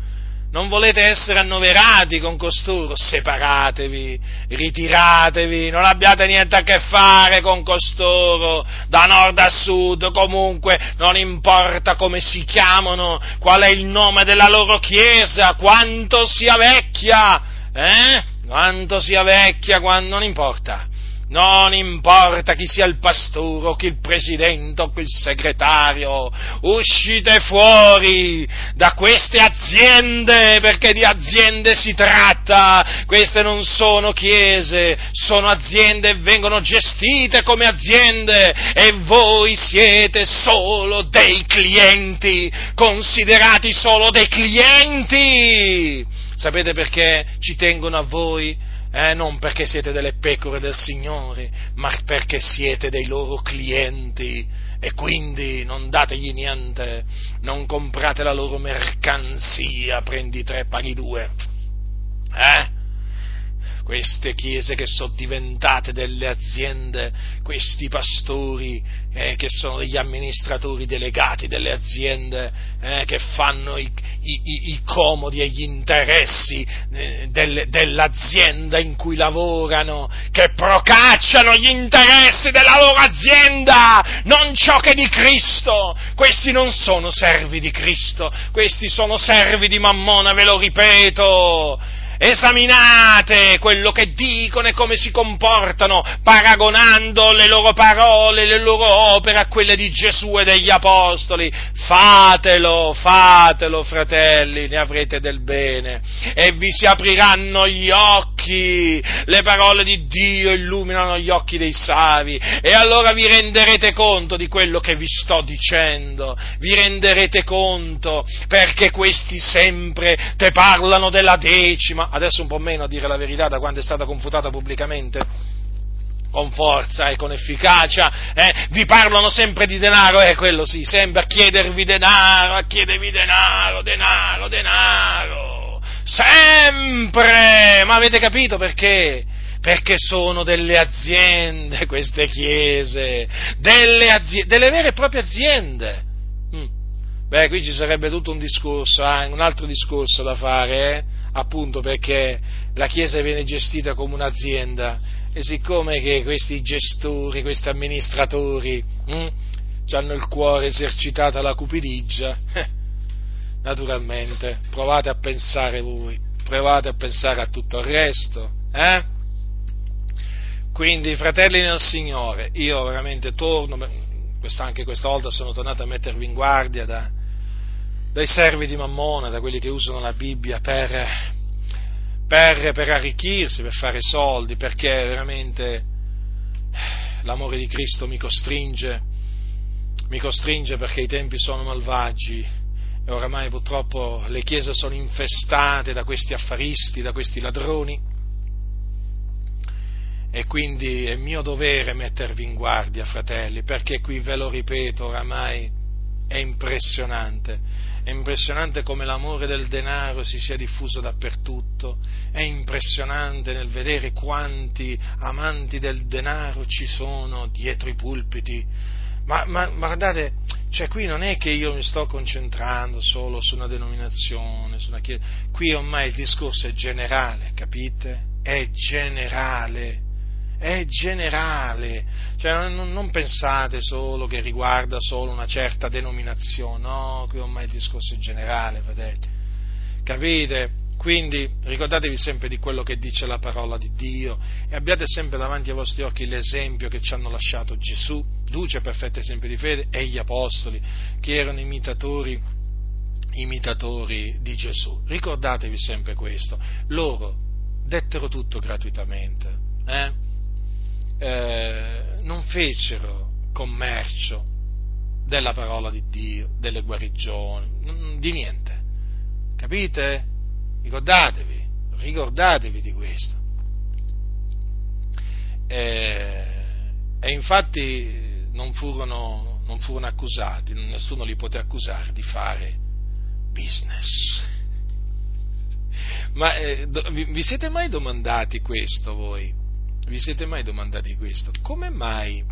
Non volete essere annoverati con costoro? Separatevi, ritiratevi, non abbiate niente a che fare con costoro, da nord a sud, comunque non importa come si chiamano, qual è il nome della loro chiesa, quanto sia vecchia, eh? Quanto sia vecchia, non importa non importa chi sia il pastore o chi il presidente o chi il segretario, uscite fuori da queste aziende, perché di aziende si tratta, queste non sono chiese, sono aziende e vengono gestite come aziende e voi siete solo dei clienti, considerati solo dei clienti. Sapete perché ci tengono a voi? Eh, non perché siete delle pecore del Signore, ma perché siete dei loro clienti e quindi non dategli niente, non comprate la loro mercanzia, prendi tre, paghi due. Eh? Queste chiese che sono diventate delle aziende, questi pastori eh, che sono degli amministratori delegati delle aziende, eh, che fanno i, i, i, comodi e gli interessi eh, del, dell'azienda in cui lavorano, che procacciano gli interessi della loro azienda, non ciò che di Cristo. Questi non sono servi di Cristo, questi sono servi di Mammona, ve lo ripeto esaminate quello che dicono e come si comportano, paragonando le loro parole, le loro opere a quelle di Gesù e degli Apostoli. Fatelo, fatelo, fratelli, ne avrete del bene e vi si apriranno gli occhi. Le parole di Dio illuminano gli occhi dei savi e allora vi renderete conto di quello che vi sto dicendo, vi renderete conto perché questi sempre te parlano della decima, adesso un po' meno a dire la verità da quando è stata confutata pubblicamente, con forza e con efficacia, eh, vi parlano sempre di denaro, eh, quello sì, sempre a chiedervi denaro, a chiedervi denaro, denaro, denaro, sempre, ma avete capito perché? Perché sono delle aziende (laughs) queste chiese, delle, aziende, delle vere e proprie aziende. Mm. Beh, qui ci sarebbe tutto un discorso, eh, un altro discorso da fare, eh? Appunto perché la Chiesa viene gestita come un'azienda e siccome che questi gestori, questi amministratori hm, hanno il cuore esercitato alla cupidigia, eh, naturalmente provate a pensare voi, provate a pensare a tutto il resto, eh? Quindi, fratelli nel Signore, io veramente torno, anche questa volta sono tornato a mettervi in guardia da, dai servi di Mammona, da quelli che usano la Bibbia per, per, per arricchirsi, per fare soldi, perché veramente l'amore di Cristo mi costringe, mi costringe perché i tempi sono malvagi e oramai purtroppo le chiese sono infestate da questi affaristi, da questi ladroni. E quindi è mio dovere mettervi in guardia, fratelli, perché qui ve lo ripeto, oramai è impressionante è impressionante come l'amore del denaro si sia diffuso dappertutto, è impressionante nel vedere quanti amanti del denaro ci sono dietro i pulpiti, Ma, ma, guardate, cioè qui non è che io mi sto concentrando solo su una denominazione, su una chiesa, qui ormai il discorso è generale, capite? È generale, è generale, cioè non, non pensate solo che riguarda solo una certa denominazione, no, qui ormai il discorso è generale, vedete? Capite? Quindi ricordatevi sempre di quello che dice la parola di Dio e abbiate sempre davanti ai vostri occhi l'esempio che ci hanno lasciato Gesù, duce perfetto esempio di fede, e gli apostoli, che erano imitatori, imitatori di Gesù. Ricordatevi sempre questo. Loro dettero tutto gratuitamente, eh? Eh, non fecero commercio della parola di Dio, delle guarigioni, di niente. Capite? Ricordatevi, ricordatevi di questo. E, e infatti non furono, non furono accusati, nessuno li poté accusare di fare business. Ma eh, vi, vi siete mai domandati questo voi? Vi siete mai domandati questo? Come mai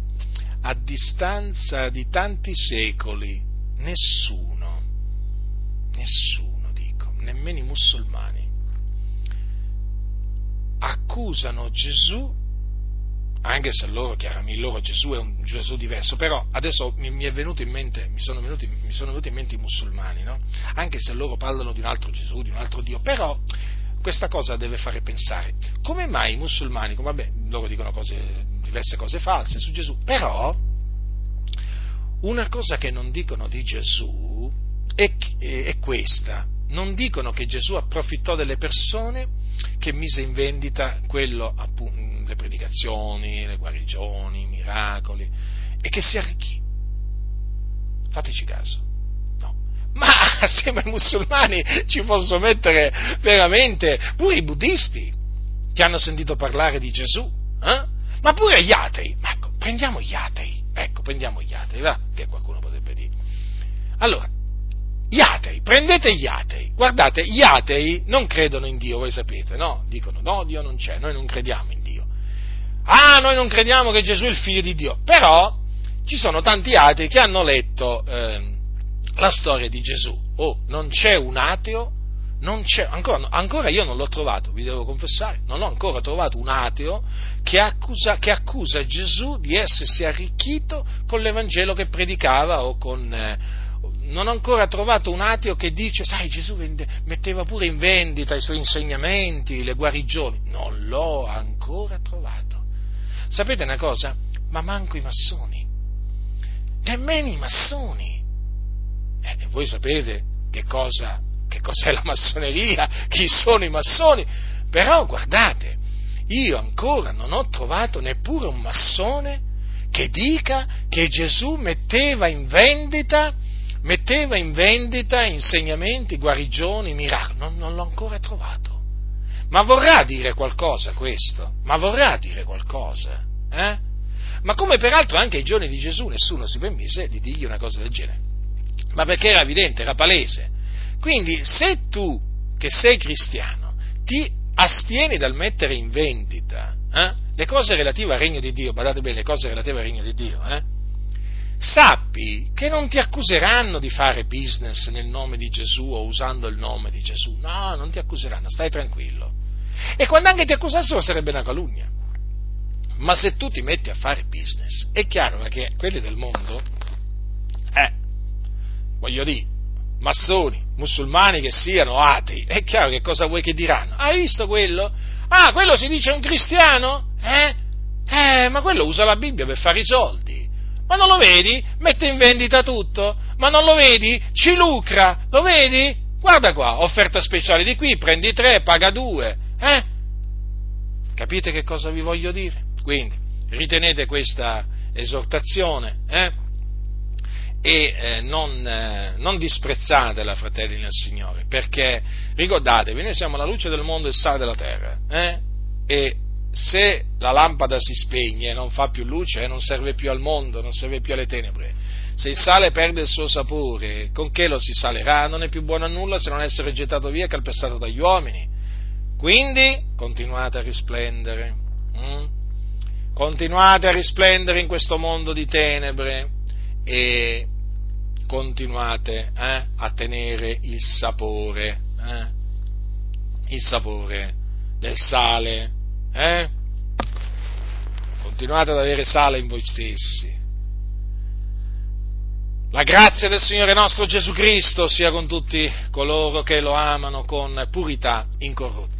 a distanza di tanti secoli nessuno, nessuno, nemmeno i musulmani, accusano Gesù, anche se loro, chiaramente, il loro Gesù è un Gesù diverso, però adesso mi, mi, mente, mi, sono, venuti, mi sono, venuti, in mente i musulmani, no? anche se loro parlano di un altro Gesù, di un altro Dio, però questa cosa deve fare pensare, come mai i musulmani, vabbè, loro dicono cose, diverse cose false su Gesù, però una cosa che non dicono di Gesù è, è questa, non dicono che Gesù approfittò delle persone che mise in vendita quello, appunto, le predicazioni, le guarigioni, i miracoli, e che si arricchì. Fateci caso. Ma (laughs) assieme ai musulmani ci posso mettere veramente pure i buddisti che hanno sentito parlare di Gesù, eh? ma pure gli atei. Ma ecco, prendiamo gli atei, ecco, prendiamo gli atei, va? Che qualcuno potrebbe dire. Allora, gli atei, prendete gli atei, guardate, gli atei non credono in Dio, voi sapete, no? Dicono no, Dio non c'è, noi non crediamo in Dio. Ah, noi non crediamo che Gesù è il figlio di Dio, però ci sono tanti atei che hanno letto eh, la storia di Gesù. Oh, non c'è un ateo, ancora, ancora, io non l'ho trovato, vi devo confessare, non ho ancora trovato un ateo che accusa, che accusa Gesù di essersi arricchito con l'Evangelo che predicava o con... Eh, non ho ancora trovato un ateo che dice, sai, Gesù vende, metteva pure in vendita i suoi insegnamenti, le guarigioni. Non l'ho ancora trovato. Sapete una cosa? Ma manco i massoni. Nemmeno i massoni. Eh, voi sapete che cosa, che cos'è la massoneria, chi sono i massoni. Però guardate, io ancora non ho trovato neppure un massone che dica che Gesù metteva in vendita metteva in vendita insegnamenti, guarigioni, miracoli. Non, non l'ho ancora trovato. Ma vorrà dire qualcosa questo? Ma vorrà dire qualcosa? Eh? Ma come peraltro anche ai giorni di Gesù nessuno si permise di dirgli una cosa del genere. Ma perché era evidente, era palese. Quindi se tu, che sei cristiano, ti astieni dal mettere in vendita eh, le cose relative al regno di Dio, badate bene, le cose relative al regno di Dio, eh, sappi che non ti accuseranno di fare business nel nome di Gesù o usando il nome di Gesù. No, non ti accuseranno, stai tranquillo. E quando anche ti accusassero sarebbe una calunnia. Ma se tu ti metti a fare business, è chiaro che quelli del mondo, eh, voglio dire, massoni, musulmani che siano, atei, è chiaro che cosa vuoi che diranno? Hai visto quello? Ah, quello si dice un cristiano? Eh? Eh, ma quello usa la Bibbia per fare i soldi. Ma non lo vedi? Mette in vendita tutto. Ma non lo vedi? Ci lucra. Lo vedi? Guarda qua, offerta speciale di qui, prendi tre, paga due. Eh? Capite che cosa vi voglio dire? Quindi, ritenete questa esortazione, eh? E eh, non, eh, non disprezzatela, fratelli nel Signore, perché ricordatevi, noi siamo la luce del mondo e il sale della terra, eh? e se la lampada si spegne, non fa più luce, non serve più al mondo, non serve più alle tenebre. Se il sale perde il suo sapore, con che lo si salerà? Non è più buono a nulla se non essere gettato via e calpestato dagli uomini. Quindi continuate a risplendere. Hm? Continuate a risplendere in questo mondo di tenebre e continuate eh, a tenere il sapore, eh, il sapore del sale, eh? continuate ad avere sale in voi stessi. La grazia del Signore nostro Gesù Cristo sia con tutti coloro che lo amano con purità incorrotta.